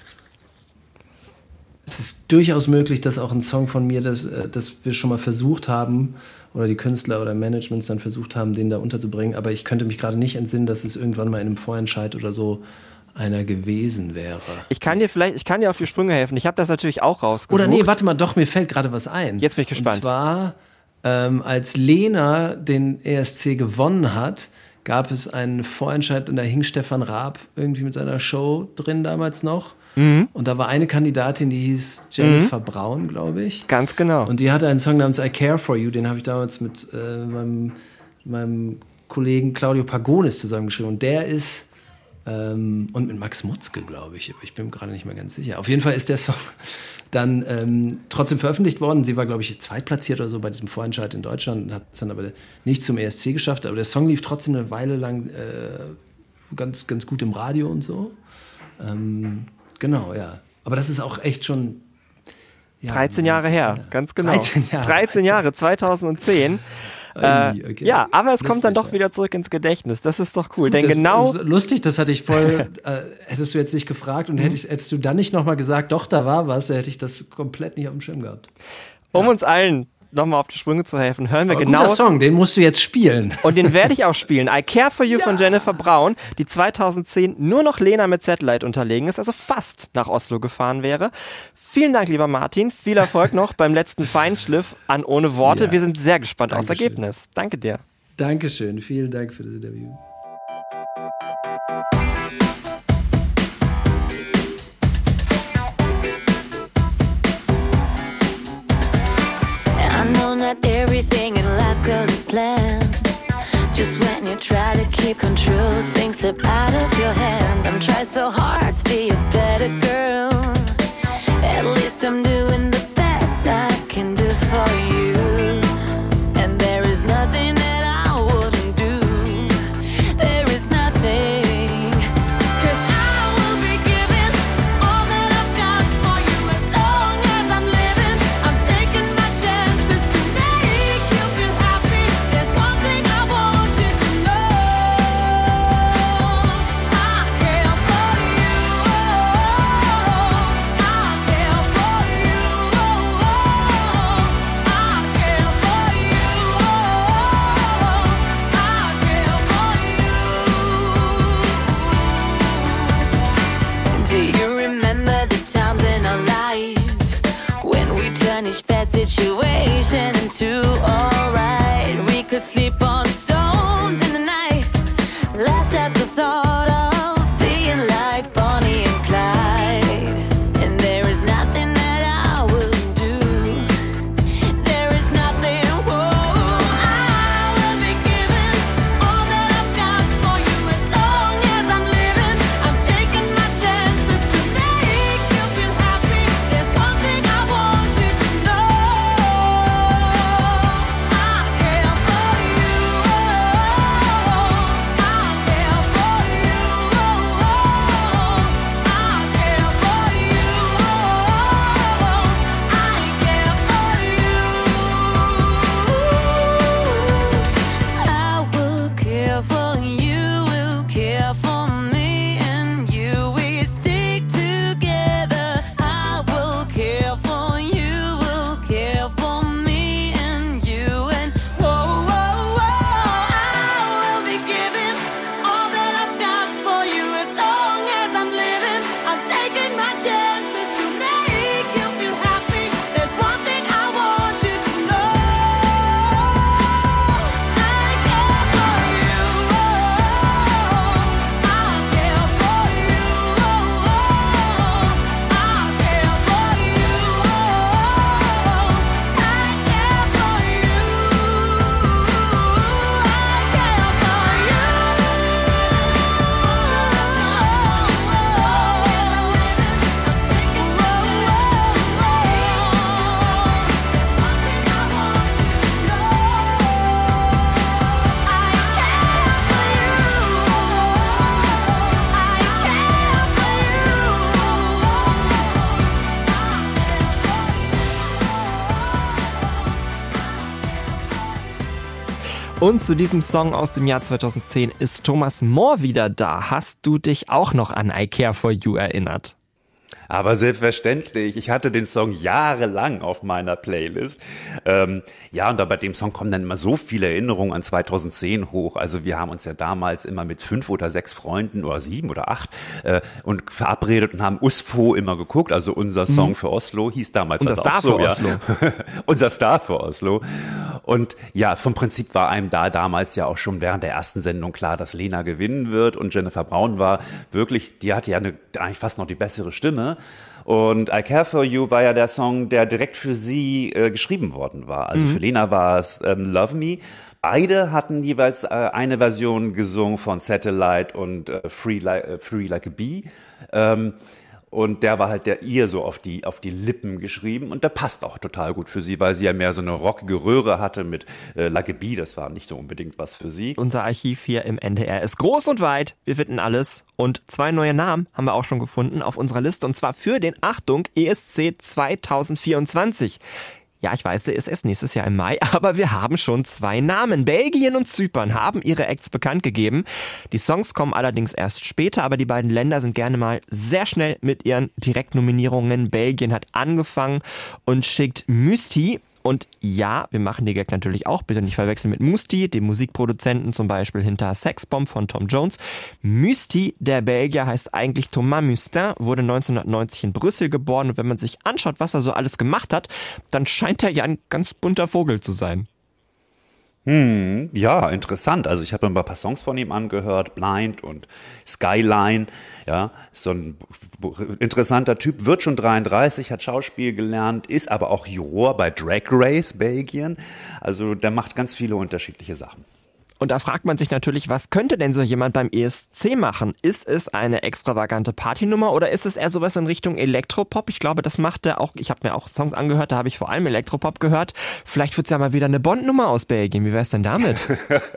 es ist durchaus möglich, dass auch ein Song von mir, das, äh, das wir schon mal versucht haben, oder die Künstler oder Managements dann versucht haben, den da unterzubringen. Aber ich könnte mich gerade nicht entsinnen, dass es irgendwann mal in einem Vorentscheid oder so einer gewesen wäre. Ich kann dir vielleicht, ich kann dir auf die Sprünge helfen. Ich habe das natürlich auch rausgesucht. Oder nee, warte mal, doch, mir fällt gerade was ein. Jetzt bin ich gespannt. Und zwar, ähm, als Lena den ESC gewonnen hat, gab es einen Vorentscheid und da hing Stefan Raab irgendwie mit seiner Show drin damals noch. Mhm. Und da war eine Kandidatin, die hieß Jennifer mhm. Braun, glaube ich. Ganz genau. Und die hatte einen Song namens I Care for You, den habe ich damals mit äh, meinem, meinem Kollegen Claudio Pagonis zusammengeschrieben. Und der ist, ähm, und mit Max Mutzke, glaube ich, ich bin gerade nicht mehr ganz sicher. Auf jeden Fall ist der Song dann ähm, trotzdem veröffentlicht worden. Sie war, glaube ich, zweitplatziert oder so bei diesem Vorentscheid in Deutschland, hat es dann aber nicht zum ESC geschafft. Aber der Song lief trotzdem eine Weile lang äh, ganz, ganz gut im Radio und so. Ähm, Genau, ja. Aber das ist auch echt schon. Ja, 13 Jahre her, ganz genau. 13 Jahre, 13 Jahre 2010. [laughs] Äh, okay. Ja, aber es lustig, kommt dann doch ja. wieder zurück ins Gedächtnis. Das ist doch cool. Denn das, genau. lustig, das hatte ich voll. [laughs] äh, hättest du jetzt nicht gefragt und mhm. hättest, hättest du dann nicht nochmal gesagt, doch, da war was, dann hätte ich das komplett nicht auf dem Schirm gehabt. Um ja. uns allen nochmal auf die Sprünge zu helfen, hören wir Aber genau. Guter Song, den musst du jetzt spielen. Und den werde ich auch spielen. I Care for You ja. von Jennifer Braun, die 2010 nur noch Lena mit Satellite unterlegen ist, also fast nach Oslo gefahren wäre. Vielen Dank, lieber Martin. Viel Erfolg noch beim letzten Feinschliff an Ohne Worte. Ja. Wir sind sehr gespannt Dankeschön. aufs Ergebnis. Danke dir. Dankeschön. Vielen Dank für das Interview. Planned. Just when you try to keep control, things slip out of your hand. I'm trying so hard to be a better girl. At least I'm doing Und zu diesem Song aus dem Jahr 2010 ist Thomas Moore wieder da. Hast du dich auch noch an I Care For You erinnert? Aber selbstverständlich. Ich hatte den Song jahrelang auf meiner Playlist. Ähm, ja, und da bei dem Song kommen dann immer so viele Erinnerungen an 2010 hoch. Also wir haben uns ja damals immer mit fünf oder sechs Freunden oder sieben oder acht äh, und verabredet und haben USFO immer geguckt. Also unser Song für Oslo hieß damals Unser also Star so, für ja. Oslo. [laughs] unser Star für Oslo. Und ja, vom Prinzip war einem da damals ja auch schon während der ersten Sendung klar, dass Lena gewinnen wird und Jennifer Braun war wirklich, die hatte ja eine, eigentlich fast noch die bessere Stimme. Und I Care For You war ja der Song, der direkt für sie äh, geschrieben worden war. Also für Lena war es ähm, Love Me. Beide hatten jeweils äh, eine Version gesungen von Satellite und äh, Free, like, äh, Free Like a Bee. Ähm, und der war halt der ihr so auf die, auf die Lippen geschrieben und der passt auch total gut für sie, weil sie ja mehr so eine rockige Röhre hatte mit äh, Bee, das war nicht so unbedingt was für sie. Unser Archiv hier im NDR ist groß und weit. Wir finden alles. Und zwei neue Namen haben wir auch schon gefunden auf unserer Liste. Und zwar für den, Achtung, ESC 2024. Ja, ich weiß, der ist nächstes Jahr im Mai, [laughs] aber wir haben schon zwei Namen. Belgien und Zypern haben ihre Acts bekannt gegeben. Die Songs kommen allerdings erst später, aber die beiden Länder sind gerne mal sehr schnell mit ihren Direktnominierungen. Belgien hat angefangen und schickt Mysti, und ja, wir machen die Gag natürlich auch. Bitte nicht verwechseln mit Musti, dem Musikproduzenten zum Beispiel hinter Sexbomb von Tom Jones. Musti, der Belgier, heißt eigentlich Thomas Mustin, wurde 1990 in Brüssel geboren. Und wenn man sich anschaut, was er so alles gemacht hat, dann scheint er ja ein ganz bunter Vogel zu sein. Hm, ja, interessant. Also ich habe ein paar Songs von ihm angehört, Blind und Skyline. Ja, so ein interessanter Typ, wird schon 33, hat Schauspiel gelernt, ist aber auch Juror bei Drag Race Belgien. Also der macht ganz viele unterschiedliche Sachen. Und da fragt man sich natürlich, was könnte denn so jemand beim ESC machen? Ist es eine extravagante Partynummer oder ist es eher sowas in Richtung Elektropop? Ich glaube, das macht er auch. Ich habe mir auch Songs angehört, da habe ich vor allem Elektropop gehört. Vielleicht wird's ja mal wieder eine Bond-Nummer aus Belgien. Wie wär's denn damit?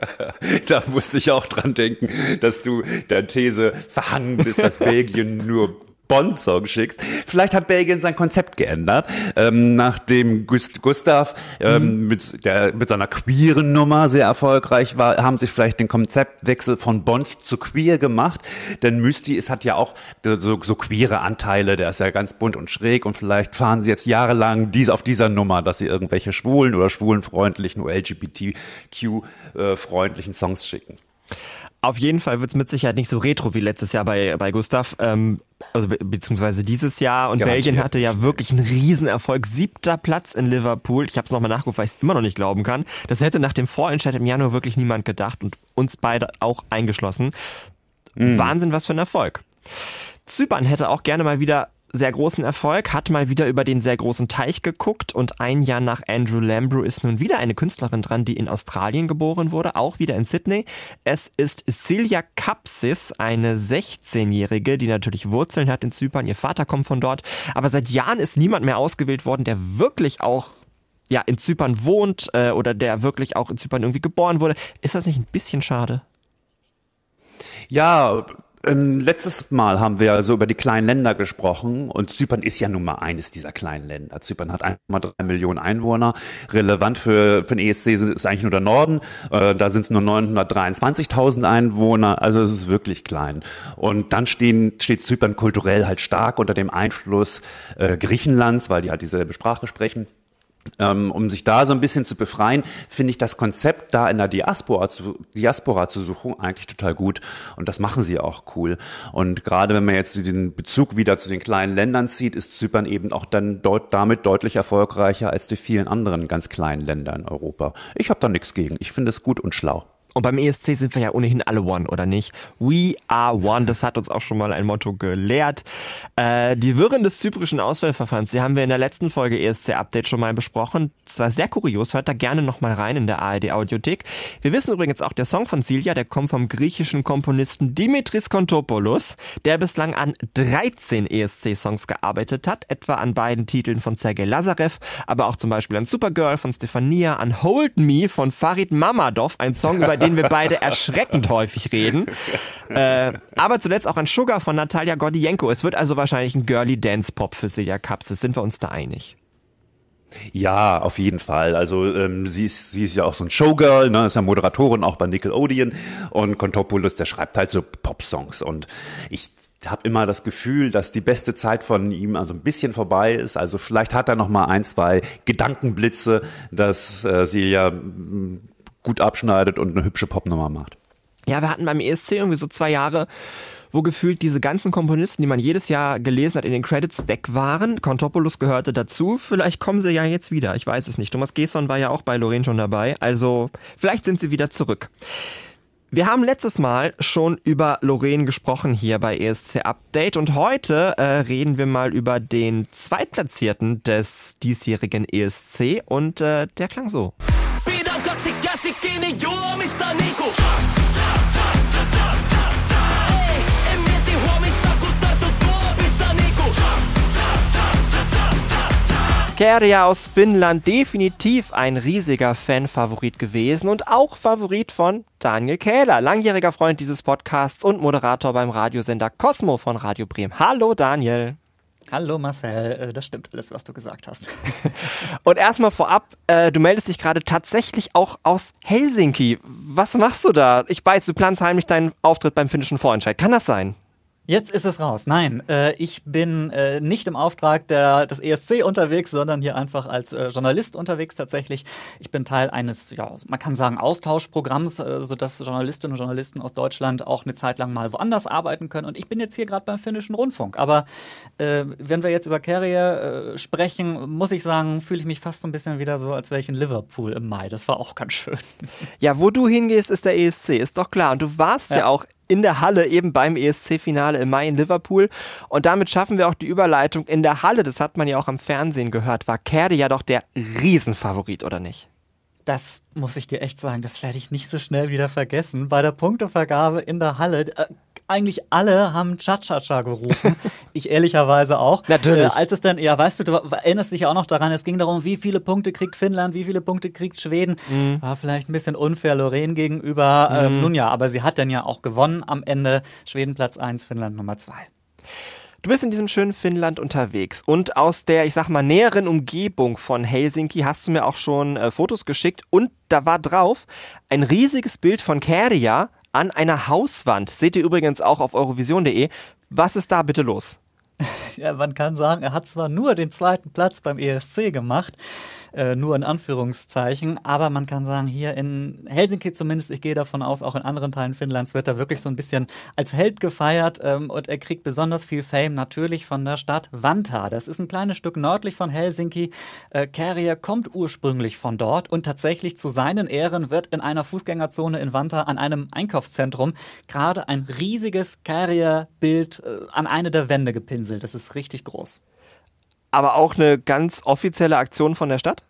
[laughs] da musste ich auch dran denken, dass du der These verhangen bist, dass Belgien nur Bond-Song schickst. Vielleicht hat Belgien sein Konzept geändert, ähm, nachdem Gust Gustav ähm, mit, der, mit seiner queeren Nummer sehr erfolgreich war, haben sie vielleicht den Konzeptwechsel von Bond zu queer gemacht, denn Mysti ist, hat ja auch so, so queere Anteile, der ist ja ganz bunt und schräg und vielleicht fahren sie jetzt jahrelang dies auf dieser Nummer, dass sie irgendwelche schwulen oder schwulenfreundlichen oder LGBTQ-freundlichen Songs schicken. Auf jeden Fall wird es mit Sicherheit nicht so retro wie letztes Jahr bei, bei Gustav, ähm, also be beziehungsweise dieses Jahr. Und Garantiert. Belgien hatte ja wirklich einen Riesenerfolg. Siebter Platz in Liverpool. Ich habe es nochmal nachgeguckt, weil ich es immer noch nicht glauben kann. Das hätte nach dem Vorentscheid im Januar wirklich niemand gedacht und uns beide auch eingeschlossen. Wahnsinn, was für ein Erfolg. Zypern hätte auch gerne mal wieder sehr großen Erfolg, hat mal wieder über den sehr großen Teich geguckt und ein Jahr nach Andrew Lambrew ist nun wieder eine Künstlerin dran, die in Australien geboren wurde, auch wieder in Sydney. Es ist Silja Kapsis, eine 16-Jährige, die natürlich Wurzeln hat in Zypern. Ihr Vater kommt von dort, aber seit Jahren ist niemand mehr ausgewählt worden, der wirklich auch ja, in Zypern wohnt äh, oder der wirklich auch in Zypern irgendwie geboren wurde. Ist das nicht ein bisschen schade? Ja, ähm, letztes Mal haben wir also über die kleinen Länder gesprochen und Zypern ist ja nun mal eines dieser kleinen Länder. Zypern hat 1,3 Millionen Einwohner. Relevant für, für den ESC ist eigentlich nur der Norden. Äh, da sind es nur 923.000 Einwohner. Also es ist wirklich klein. Und dann stehen, steht Zypern kulturell halt stark unter dem Einfluss äh, Griechenlands, weil die halt dieselbe Sprache sprechen. Ähm, um sich da so ein bisschen zu befreien, finde ich das Konzept da in der Diaspora zu, Diaspora zu suchen eigentlich total gut. Und das machen sie auch cool. Und gerade wenn man jetzt den Bezug wieder zu den kleinen Ländern zieht, ist Zypern eben auch dann deut damit deutlich erfolgreicher als die vielen anderen ganz kleinen Länder in Europa. Ich habe da nichts gegen. Ich finde es gut und schlau. Und beim ESC sind wir ja ohnehin alle One, oder nicht? We are One, das hat uns auch schon mal ein Motto gelehrt. Äh, die Wirren des zyprischen Auswahlverfahrens, die haben wir in der letzten Folge ESC-Update schon mal besprochen. Es war sehr kurios, hört da gerne nochmal rein in der ARD-Audiothek. Wir wissen übrigens auch, der Song von Silja, der kommt vom griechischen Komponisten Dimitris Kontopoulos, der bislang an 13 ESC-Songs gearbeitet hat, etwa an beiden Titeln von Sergei Lazarev, aber auch zum Beispiel an Supergirl von Stefania, an Hold Me von Farid Mamadov, ein Song, [laughs] über den wir beide erschreckend häufig reden. [laughs] Äh, aber zuletzt auch an Sugar von Natalia Gordienko. Es wird also wahrscheinlich ein Girly Dance Pop für Silja Kapsis. Sind wir uns da einig? Ja, auf jeden Fall. Also ähm, sie, ist, sie ist ja auch so ein Showgirl, ne, ist ja Moderatorin auch bei Nickelodeon und Kontopoulos, der schreibt halt so Popsongs und ich habe immer das Gefühl, dass die beste Zeit von ihm also ein bisschen vorbei ist. Also vielleicht hat er noch mal ein, zwei Gedankenblitze, dass äh, sie ja gut abschneidet und eine hübsche Popnummer macht. Ja, wir hatten beim ESC irgendwie so zwei Jahre, wo gefühlt diese ganzen Komponisten, die man jedes Jahr gelesen hat, in den Credits weg waren. Kontopoulos gehörte dazu. Vielleicht kommen sie ja jetzt wieder. Ich weiß es nicht. Thomas Gesson war ja auch bei Lorraine schon dabei. Also vielleicht sind sie wieder zurück. Wir haben letztes Mal schon über Lorraine gesprochen hier bei ESC Update und heute äh, reden wir mal über den Zweitplatzierten des diesjährigen ESC und äh, der klang so. Käsi kiinni juomista niinku niinku Kerja aus Finnland definitiv ein riesiger Fanfavorit gewesen und auch Favorit von Daniel Kähler, langjähriger Freund dieses Podcasts und Moderator beim Radiosender Cosmo von Radio Bremen. Hallo Daniel. Hallo Marcel, Äh, das stimmt alles, was du gesagt hast. [laughs] Und erstmal vorab, äh, du meldest dich gerade tatsächlich auch aus Helsinki. Was machst du da? Ich weiß, du planst heimlich deinen Auftritt beim finnischen Vorentscheid. Kann das sein? Jetzt ist es raus. Nein, äh, ich bin äh, nicht im Auftrag der, des ESC unterwegs, sondern hier einfach als äh, Journalist unterwegs tatsächlich. Ich bin Teil eines, ja, man kann sagen, Austauschprogramms, äh, sodass Journalistinnen und Journalisten aus Deutschland auch eine Zeit lang mal woanders arbeiten können. Und ich bin jetzt hier gerade beim finnischen Rundfunk. Aber äh, wenn wir jetzt über Carrier äh, sprechen, muss ich sagen, fühle ich mich fast so ein bisschen wieder so, als wäre ich in Liverpool im Mai. Das war auch ganz schön. Ja, wo du hingehst, ist der ESC, ist doch klar. Und du warst ja, Ja. auch in der Halle eben beim ESC-Finale im Mai in Liverpool. Und damit schaffen wir auch die Überleitung in der Halle. Das hat man ja auch am Fernsehen gehört. War Kerde ja doch der Riesenfavorit, oder nicht? Das muss ich dir echt sagen, das werde ich nicht so schnell wieder vergessen. Bei der Punktevergabe in der Halle, äh, eigentlich alle haben Cha-Cha-Cha gerufen. [laughs] ich ehrlicherweise auch. Natürlich. Äh, als es dann, ja, weißt du, du erinnerst dich ja auch noch daran, es ging darum, wie viele Punkte kriegt Finnland, wie viele Punkte kriegt Schweden. War vielleicht ein bisschen unfair Lorraine gegenüber. Ähm, nun ja, aber sie hat dann ja auch gewonnen am Ende. Schweden Platz 1, Finnland Nummer 2. Du bist in diesem schönen Finnland unterwegs und aus der, ich sag mal, näheren Umgebung von Helsinki hast du mir auch schon äh, Fotos geschickt und da war drauf ein riesiges Bild von Kärja an einer Hauswand. Seht ihr übrigens auch auf eurovision.de. Was ist da bitte los? [laughs] Ja, man kann sagen, er hat zwar nur den zweiten Platz beim ESC gemacht, äh, nur in Anführungszeichen. Aber man kann sagen, hier in Helsinki zumindest, ich gehe davon aus, auch in anderen Teilen Finnlands wird er wirklich so ein bisschen als Held gefeiert ähm, und er kriegt besonders viel Fame natürlich von der Stadt Vantaa. Das ist ein kleines Stück nördlich von Helsinki. Äh, Kärriä kommt ursprünglich von dort und tatsächlich zu seinen Ehren wird in einer Fußgängerzone in Vantaa an einem Einkaufszentrum gerade ein riesiges Kärriä-Bild äh, an eine der Wände gepinselt. Das ist richtig groß. Aber auch eine ganz offizielle Aktion von der Stadt?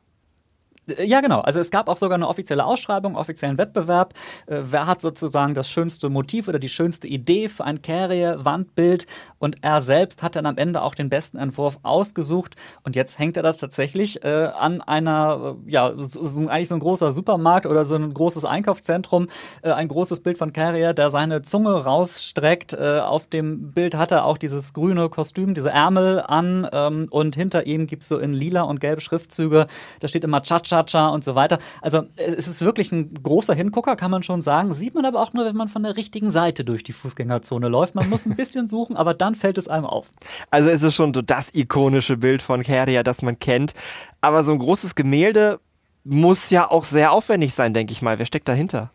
Äh, Ja, genau. Also es gab auch sogar eine offizielle Ausschreibung, offiziellen Wettbewerb. Äh, wer hat sozusagen das schönste Motiv oder die schönste Idee für ein Carrier-Wandbild? Und er selbst hat dann am Ende auch den besten Entwurf ausgesucht. Und jetzt hängt er da tatsächlich äh, an einer, äh, ja, so, eigentlich so ein großer Supermarkt oder so ein großes Einkaufszentrum, äh, ein großes Bild von Carrier, der seine Zunge rausstreckt. Äh, auf dem Bild hat er auch dieses grüne Kostüm, diese Ärmel an. Ähm, und hinter ihm gibt's so in lila und gelbe Schriftzüge. Da steht immer Cha-Cha-Cha und so weiter. Also es ist wirklich ein großer Hingucker, kann man schon sagen. Sieht man aber auch nur, wenn man von der richtigen Seite durch die Fußgängerzone läuft. Man muss ein bisschen suchen, aber dann fällt es einem auf. Also es ist schon so das ikonische Bild von Kärriä, das man kennt. Aber so ein großes Gemälde muss ja auch sehr aufwendig sein, denke ich mal. Wer steckt dahinter?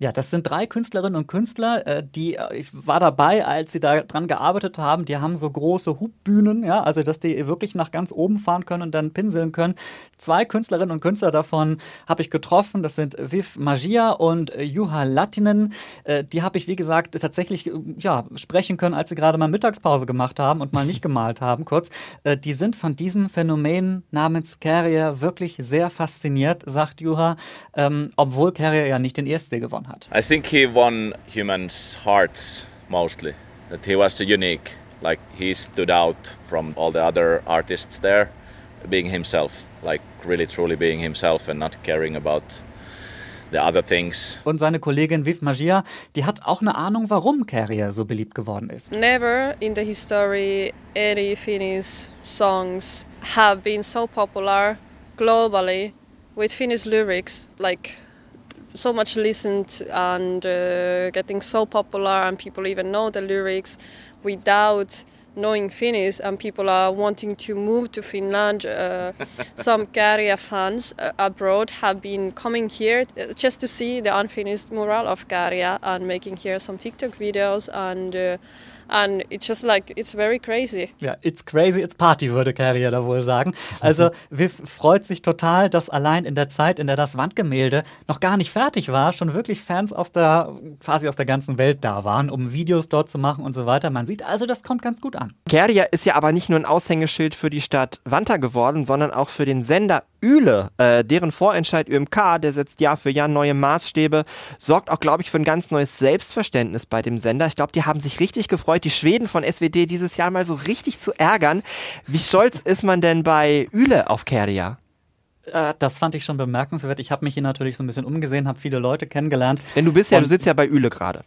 Ja, das sind drei Künstlerinnen und Künstler, äh, die, äh, ich war dabei, als sie da dran gearbeitet haben, die haben so große Hubbühnen, ja, also dass die wirklich nach ganz oben fahren können und dann pinseln können. Zwei Künstlerinnen und Künstler davon habe ich getroffen, das sind Viv Magia und äh, Juha Lattinen. Äh, die habe ich, wie gesagt, tatsächlich ja, sprechen können, als sie gerade mal Mittagspause gemacht haben und mal nicht [laughs] gemalt haben, kurz. Die sind von diesem Phänomen namens Carrier wirklich sehr fasziniert, sagt Juha, ähm, obwohl Carrier ja nicht den ESC gewonnen hat. I think he won humans' hearts mostly. That he was unique. Like he stood out from all the other artists there, being himself. Like really truly being himself and not caring about the other things. Und seine Kollegin Viv Magia, die hat auch eine Ahnung, warum Carrier so beliebt geworden ist. Never in the history any Finnish songs have been so popular globally with Finnish lyrics like so much listened and uh, getting so popular and people even know the lyrics without knowing Finnish and people are wanting to move to Finland. Uh, [laughs] some Kärriä fans uh, abroad have been coming here uh, just to see the unfinished mural of Kärriä and making here some TikTok videos and uh, and it's just like it's very crazy. Ja, it's crazy, it's party, würde Carrier da wohl sagen. Also [laughs] Viv freut sich total, dass allein in der Zeit, in der das Wandgemälde noch gar nicht fertig war, schon wirklich Fans aus der, quasi aus der ganzen Welt da waren, um Videos dort zu machen und so weiter. Man sieht also, das kommt ganz gut an. Kärriä ist ja aber nicht nur ein Aushängeschild für die Stadt Vantaa geworden, sondern auch für den Sender Üle. Äh, deren Vorentscheid ÜMK, der setzt Jahr für Jahr neue Maßstäbe, sorgt auch, glaube ich, für ein ganz neues Selbstverständnis bei dem Sender. Ich glaube, die haben sich richtig gefreut, die Schweden von SWT dieses Jahr mal so richtig zu ärgern. Wie stolz ist man denn bei Üle auf Kärriä? Äh, Das fand ich schon bemerkenswert. Ich habe mich hier natürlich so ein bisschen umgesehen, habe viele Leute kennengelernt. Denn du bist ja, Und- du sitzt ja bei Üle gerade.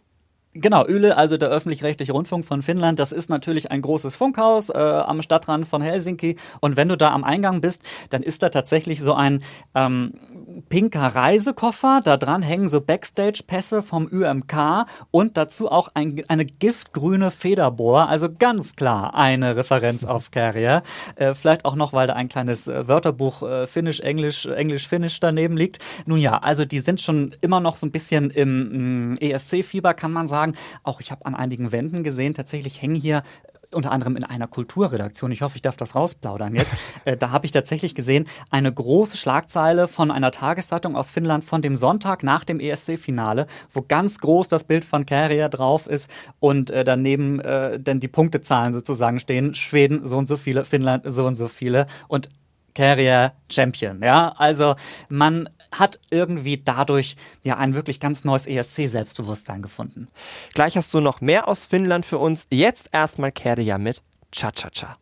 Genau, Yle, also der öffentlich-rechtliche Rundfunk von Finnland, das ist natürlich ein großes Funkhaus äh, am Stadtrand von Helsinki. Und wenn du da am Eingang bist, dann ist da tatsächlich so ein ähm, pinker Reisekoffer. Da dran hängen so Backstage-Pässe vom ÜMK und dazu auch ein, eine giftgrüne Federbohr. Also ganz klar eine Referenz auf Carrier. Äh, vielleicht auch noch, weil da ein kleines äh, Wörterbuch äh, Finnisch-Englisch, Englisch-Finnisch daneben liegt. Nun ja, also die sind schon immer noch so ein bisschen im mm, ESC-Fieber, kann man sagen. Auch ich habe an einigen Wänden gesehen, tatsächlich hängen hier unter anderem in einer Kulturredaktion, ich hoffe, ich darf das rausplaudern jetzt, [laughs] äh, da habe ich tatsächlich gesehen, eine große Schlagzeile von einer Tageszeitung aus Finnland von dem Sonntag nach dem ESC-Finale, wo ganz groß das Bild von Carrier drauf ist und äh, daneben äh, dann die Punktezahlen sozusagen stehen, Schweden so und so viele, Finnland so und so viele und Carrier Champion, ja, also man hat irgendwie dadurch ja ein wirklich ganz neues ESC-Selbstbewusstsein gefunden. Gleich hast du noch mehr aus Finnland für uns. Jetzt erstmal Kärriä mit Cha-Cha-Cha.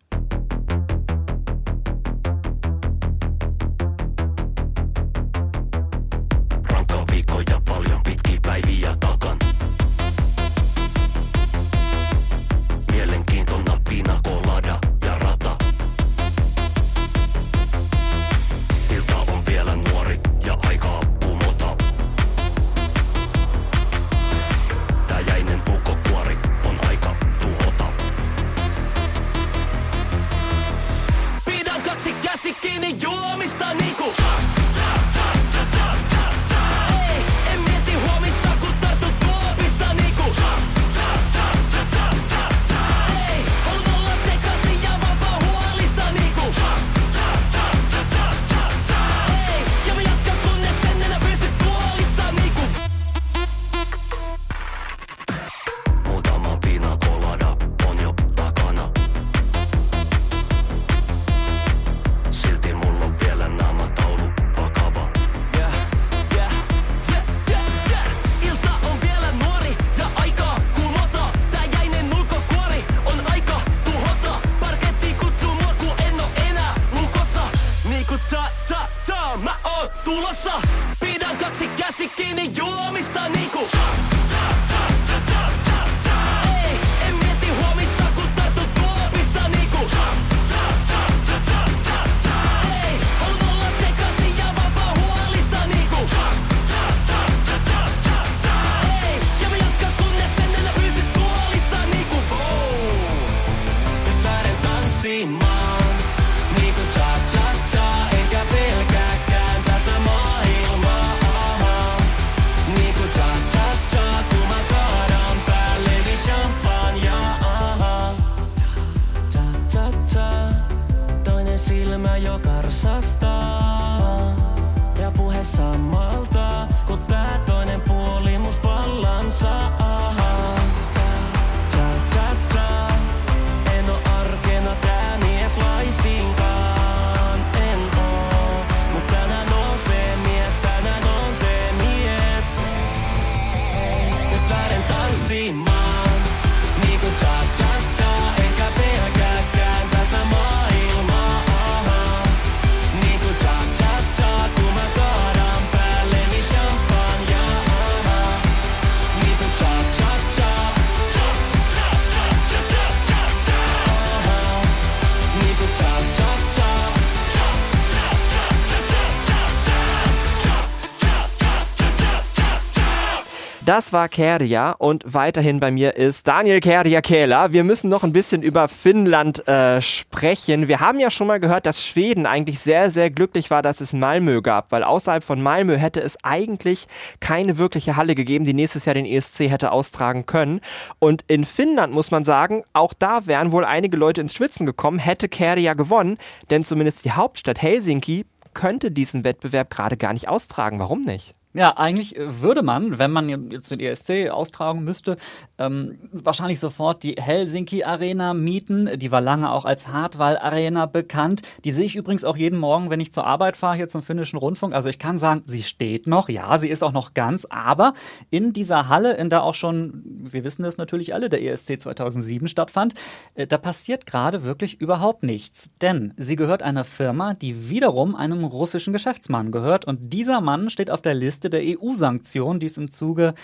Das war Kerja und weiterhin bei mir ist Daniel Kerja Kehler. Wir müssen noch ein bisschen über Finnland äh, sprechen. Wir haben ja schon mal gehört, dass Schweden eigentlich sehr, sehr glücklich war, dass es Malmö gab, weil außerhalb von Malmö hätte es eigentlich keine wirkliche Halle gegeben, die nächstes Jahr den ESC hätte austragen können. Und in Finnland muss man sagen, auch da wären wohl einige Leute ins Schwitzen gekommen, hätte Kerja gewonnen, denn zumindest die Hauptstadt Helsinki könnte diesen Wettbewerb gerade gar nicht austragen. Warum nicht? Ja, eigentlich äh, würde man, wenn man jetzt den ESC austragen müsste, ähm, wahrscheinlich sofort die Helsinki Arena mieten. Die war lange auch als Hartwall Arena bekannt. Die sehe ich übrigens auch jeden Morgen, wenn ich zur Arbeit fahre, hier zum finnischen Rundfunk. Also ich kann sagen, sie steht noch. Ja, sie ist auch noch ganz. Aber in dieser Halle, in der auch schon, wir wissen das natürlich alle, der ESC 2007 stattfand, äh, da passiert gerade wirklich überhaupt nichts. Denn sie gehört einer Firma, die wiederum einem russischen Geschäftsmann gehört. Und dieser Mann steht auf der Liste der EU-Sanktionen, die es im Zuge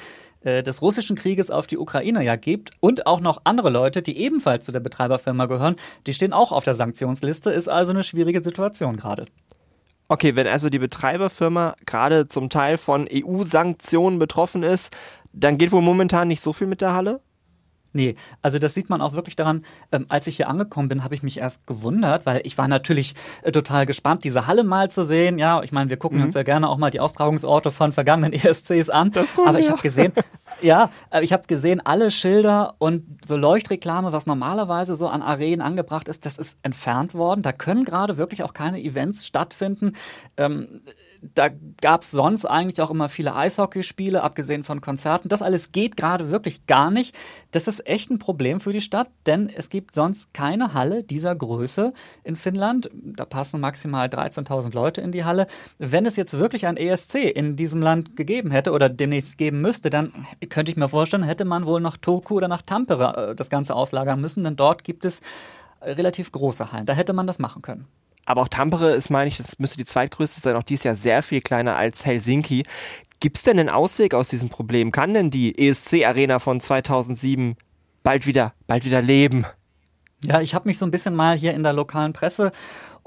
äh, des russischen Krieges auf die Ukraine ja gibt. Und auch noch andere Leute, die ebenfalls zu der Betreiberfirma gehören, die stehen auch auf der Sanktionsliste. Ist also eine schwierige Situation gerade. Okay, wenn also die Betreiberfirma gerade zum Teil von EU-Sanktionen betroffen ist, dann geht wohl momentan nicht so viel mit der Halle? Nee, also das sieht man auch wirklich daran, ähm, als ich hier angekommen bin, habe ich mich erst gewundert, weil ich war natürlich äh, total gespannt, diese Halle mal zu sehen. Ja, ich meine, wir gucken uns ja gerne auch mal die Austragungsorte von vergangenen [laughs] ESCs an. Das tun Aber ich habe gesehen, [laughs] ja, äh, ich habe gesehen, alle Schilder und so Leuchtreklame, was normalerweise so an Arenen angebracht ist, das ist entfernt worden. Da können gerade wirklich auch keine Events stattfinden. Ähm, da gab es sonst eigentlich auch immer viele Eishockeyspiele, abgesehen von Konzerten. Das alles geht gerade wirklich gar nicht. Das ist echt ein Problem für die Stadt, denn es gibt sonst keine Halle dieser Größe in Finnland. Da passen maximal 13.000 Leute in die Halle. Wenn es jetzt wirklich ein ESC in diesem Land gegeben hätte oder demnächst geben müsste, dann könnte ich mir vorstellen, hätte man wohl nach Turku oder nach Tampere äh, das Ganze auslagern müssen, denn dort gibt es äh, relativ große Hallen. Da hätte man das machen können. Aber auch Tampere ist, meine ich, das müsste die zweitgrößte sein, auch dies Jahr sehr viel kleiner als Helsinki. Gibt es denn einen Ausweg aus diesem Problem? Kann denn die ESC-Arena von 2007 bald wieder, bald wieder leben? Ja, ich habe mich so ein bisschen mal hier in der lokalen Presse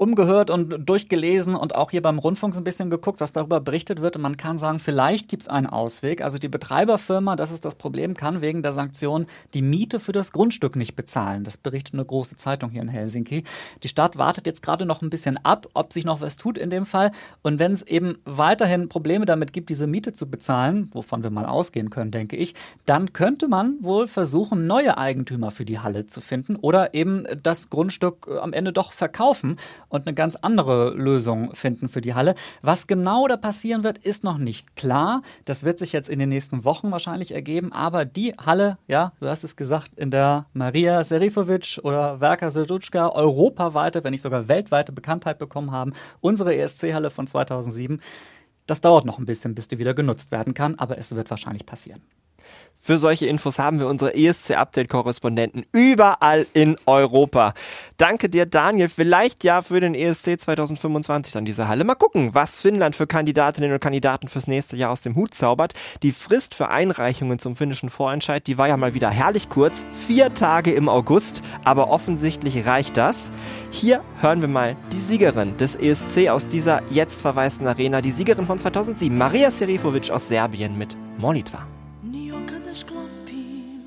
umgehört und durchgelesen und auch hier beim Rundfunk so ein bisschen geguckt, was darüber berichtet wird. Und man kann sagen, vielleicht gibt es einen Ausweg. Also die Betreiberfirma, das ist das Problem, kann wegen der Sanktionen die Miete für das Grundstück nicht bezahlen. Das berichtet eine große Zeitung hier in Helsinki. Die Stadt wartet jetzt gerade noch ein bisschen ab, ob sich noch was tut in dem Fall. Und wenn es eben weiterhin Probleme damit gibt, diese Miete zu bezahlen, wovon wir mal ausgehen können, denke ich, dann könnte man wohl versuchen, neue Eigentümer für die Halle zu finden oder eben das Grundstück äh, am Ende doch verkaufen und eine ganz andere Lösung finden für die Halle. Was genau da passieren wird, ist noch nicht klar. Das wird sich jetzt in den nächsten Wochen wahrscheinlich ergeben. Aber die Halle, ja, du hast es gesagt, in der Maria Serifovic oder Werka Serduchka europaweite, wenn nicht sogar weltweite Bekanntheit bekommen haben, unsere ESC-Halle von 2007, das dauert noch ein bisschen, bis die wieder genutzt werden kann, aber es wird wahrscheinlich passieren. Für solche Infos haben wir unsere ESC-Update-Korrespondenten überall in Europa. Danke dir, Daniel. Vielleicht ja für den ESC 2025 dann diese Halle. Mal gucken, was Finnland für Kandidatinnen und Kandidaten fürs nächste Jahr aus dem Hut zaubert. Die Frist für Einreichungen zum finnischen Vorentscheid, die war ja mal wieder herrlich kurz. Vier Tage im August, aber offensichtlich reicht das. Hier hören wir mal die Siegerin des ESC aus dieser jetzt verwaisten Arena, die Siegerin von 2007, Maria Serifovic aus Serbien mit Molitva. Kada sklopim.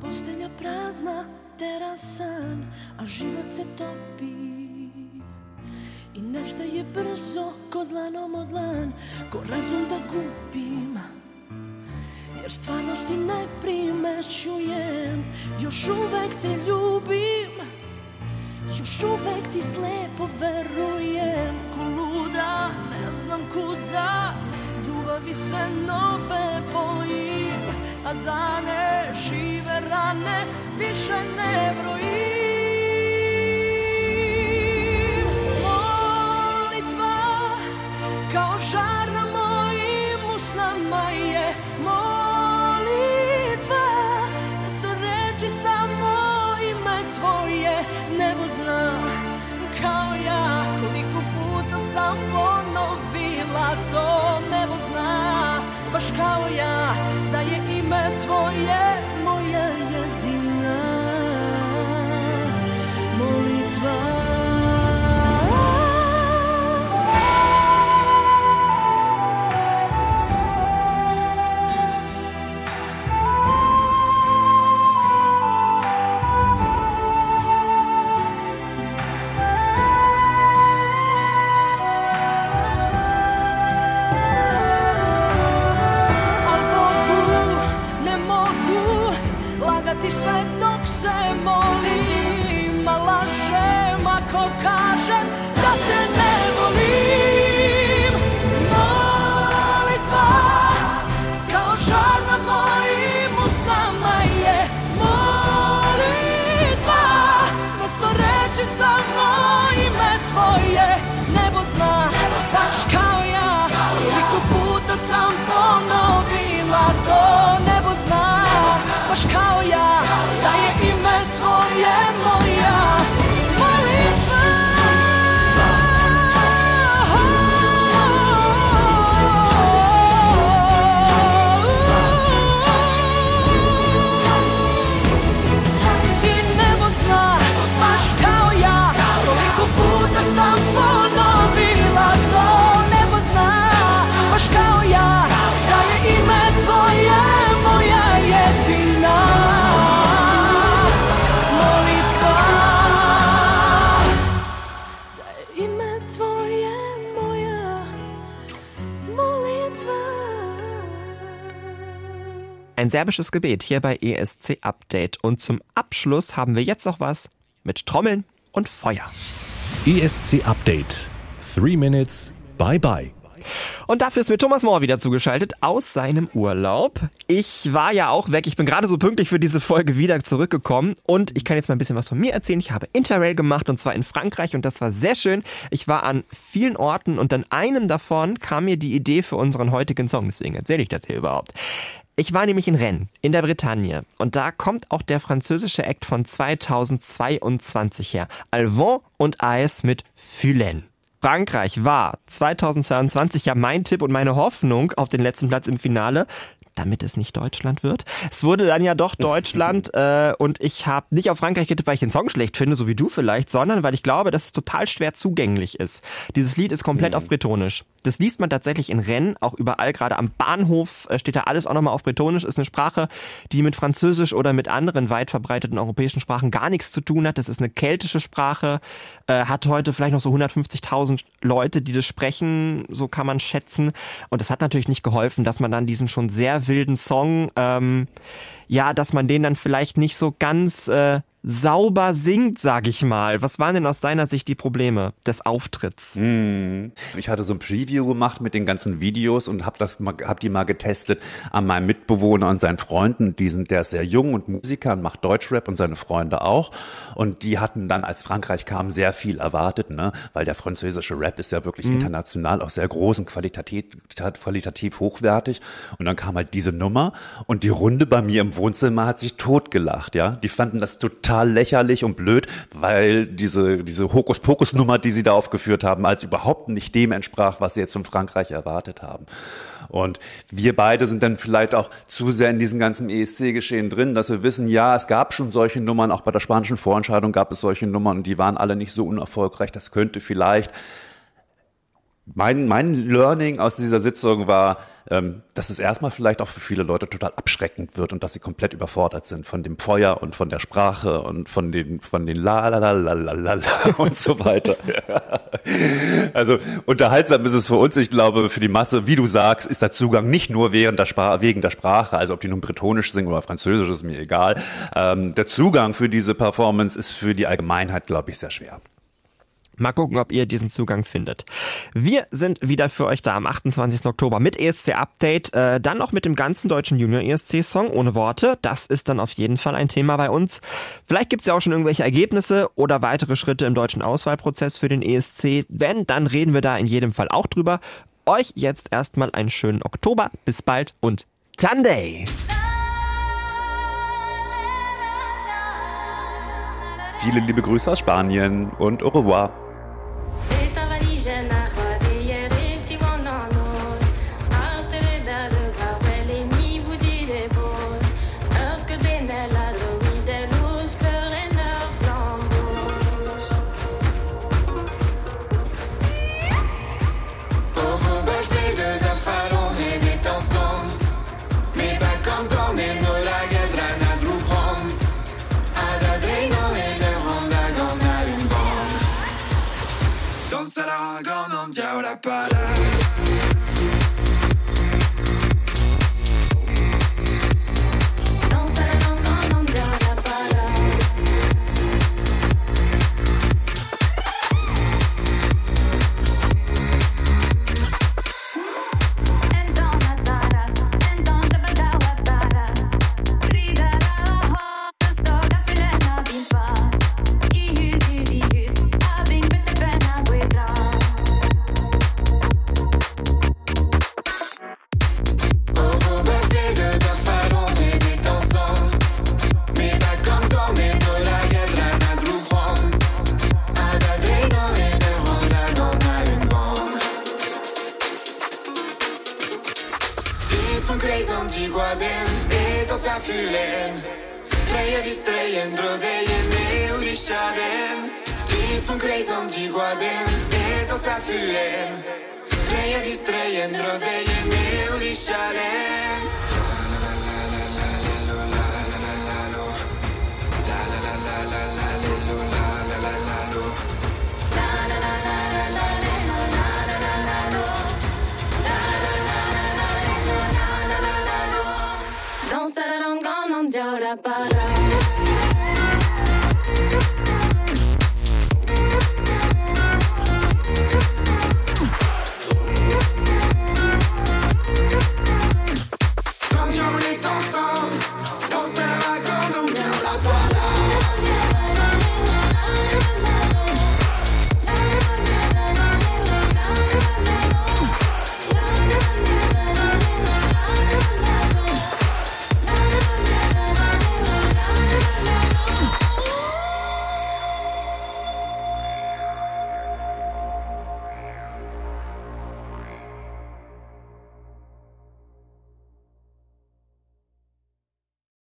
Postelja prazna, terasan A život se topi. I nestaje brzo ko dlanom od dlan Ko razum da gubim. Jer stvarnosti ne primećujem Još uvek te ljubim. Još uvek ti slepo verujem Ko luda, ne znam kuda Ljubavi se nove bojim A dane žive rane Više ne brojim. Molitva Kao žar na mojim usnama je Molitva. Mesto reči samo ime tvoje Nebo zna kao ja Koliko puta sam ponovila to Nebo zna baš kao ja Da je ime tvoje serbisches Gebet hier bei ESC Update. Und zum Abschluss haben wir jetzt noch was mit Trommeln und Feuer. ESC Update. Three Minutes. Bye bye. Und dafür ist mir Thomas Mohr wieder zugeschaltet aus seinem Urlaub. Ich war ja auch weg. Ich bin gerade so pünktlich für diese Folge wieder zurückgekommen. Und ich kann jetzt mal ein bisschen was von mir erzählen. Ich habe Interrail gemacht und zwar in Frankreich und das war sehr schön. Ich war an vielen Orten und an einem davon kam mir die Idee für unseren heutigen Song. Deswegen erzähle ich das hier überhaupt. Ich war nämlich in Rennes, in der Bretagne. Und da kommt auch der französische Act von 2022 her. Alvon und Aes mit Fulen. Frankreich war 2022 ja mein Tipp und meine Hoffnung auf den letzten Platz im Finale. damit es nicht Deutschland wird. Es wurde dann ja doch Deutschland [laughs] äh, und ich habe nicht auf Frankreich getippt, weil ich den Song schlecht finde, so wie du vielleicht, sondern weil ich glaube, dass es total schwer zugänglich ist. Dieses Lied ist komplett auf Bretonisch. Das liest man tatsächlich in Rennes, auch überall, gerade am Bahnhof äh, steht da alles auch nochmal auf Bretonisch. Ist eine Sprache, die mit Französisch oder mit anderen weit verbreiteten europäischen Sprachen gar nichts zu tun hat. Das ist eine keltische Sprache, äh, hat heute vielleicht noch so 150.000 Leute, die das sprechen, so kann man schätzen. Und das hat natürlich nicht geholfen, dass man dann diesen schon sehr wilden Song, ähm, ja, dass man den dann vielleicht nicht so ganz äh, sauber singt, sag ich mal. Was waren denn aus deiner Sicht die Probleme des Auftritts? Hm. Ich hatte so ein Preview gemacht mit den ganzen Videos und habe das mal, hab die mal getestet an meinem Mitbewohner und seinen Freunden. Die sind, der ist sehr jung und Musiker und macht Deutschrap und seine Freunde auch. Und die hatten dann, als Frankreich kam, sehr viel erwartet, ne? Weil der französische Rap ist ja wirklich international auch sehr groß und qualitativ, qualitativ hochwertig. Und dann kam halt diese Nummer und die Runde bei mir im Wohnzimmer hat sich totgelacht, ja. Die fanden das total lächerlich und blöd, weil diese, diese Hokuspokus-Nummer, die sie da aufgeführt haben, als überhaupt nicht dem entsprach, was sie jetzt von Frankreich erwartet haben. Und wir beide sind dann vielleicht auch zu sehr in diesem ganzen ESC-Geschehen drin, dass wir wissen, ja, es gab schon solche Nummern, auch bei der spanischen Vorentscheidung gab es solche Nummern und die waren alle nicht so unerfolgreich. Das könnte vielleicht mein, mein Learning aus dieser Sitzung war, ähm, dass es erstmal vielleicht auch für viele Leute total abschreckend wird und dass sie komplett überfordert sind von dem Feuer und von der Sprache und von den, von den la la la la la la [laughs] und so weiter. Also unterhaltsam ist es für uns, ich glaube, für die Masse, wie du sagst, ist der Zugang nicht nur während der wegen der Sprache, also ob die nun bretonisch singen oder französisch, ist mir egal. Ähm, der Zugang für diese Performance ist für die Allgemeinheit, glaube ich, sehr schwer. Mal gucken, ob ihr diesen Zugang findet. Wir sind wieder für euch da am 28. Oktober mit ESC Update, äh, dann noch mit dem ganzen deutschen Junior ESC Song ohne Worte. Das ist dann auf jeden Fall ein Thema bei uns. Vielleicht gibt's ja auch schon irgendwelche Ergebnisse oder weitere Schritte im deutschen Auswahlprozess für den ESC. Wenn, dann reden wir da in jedem Fall auch drüber. Euch jetzt erstmal einen schönen Oktober. Bis bald und Sunday! Viele liebe Grüße aus Spanien und au revoir. salaragon, un diaola palais.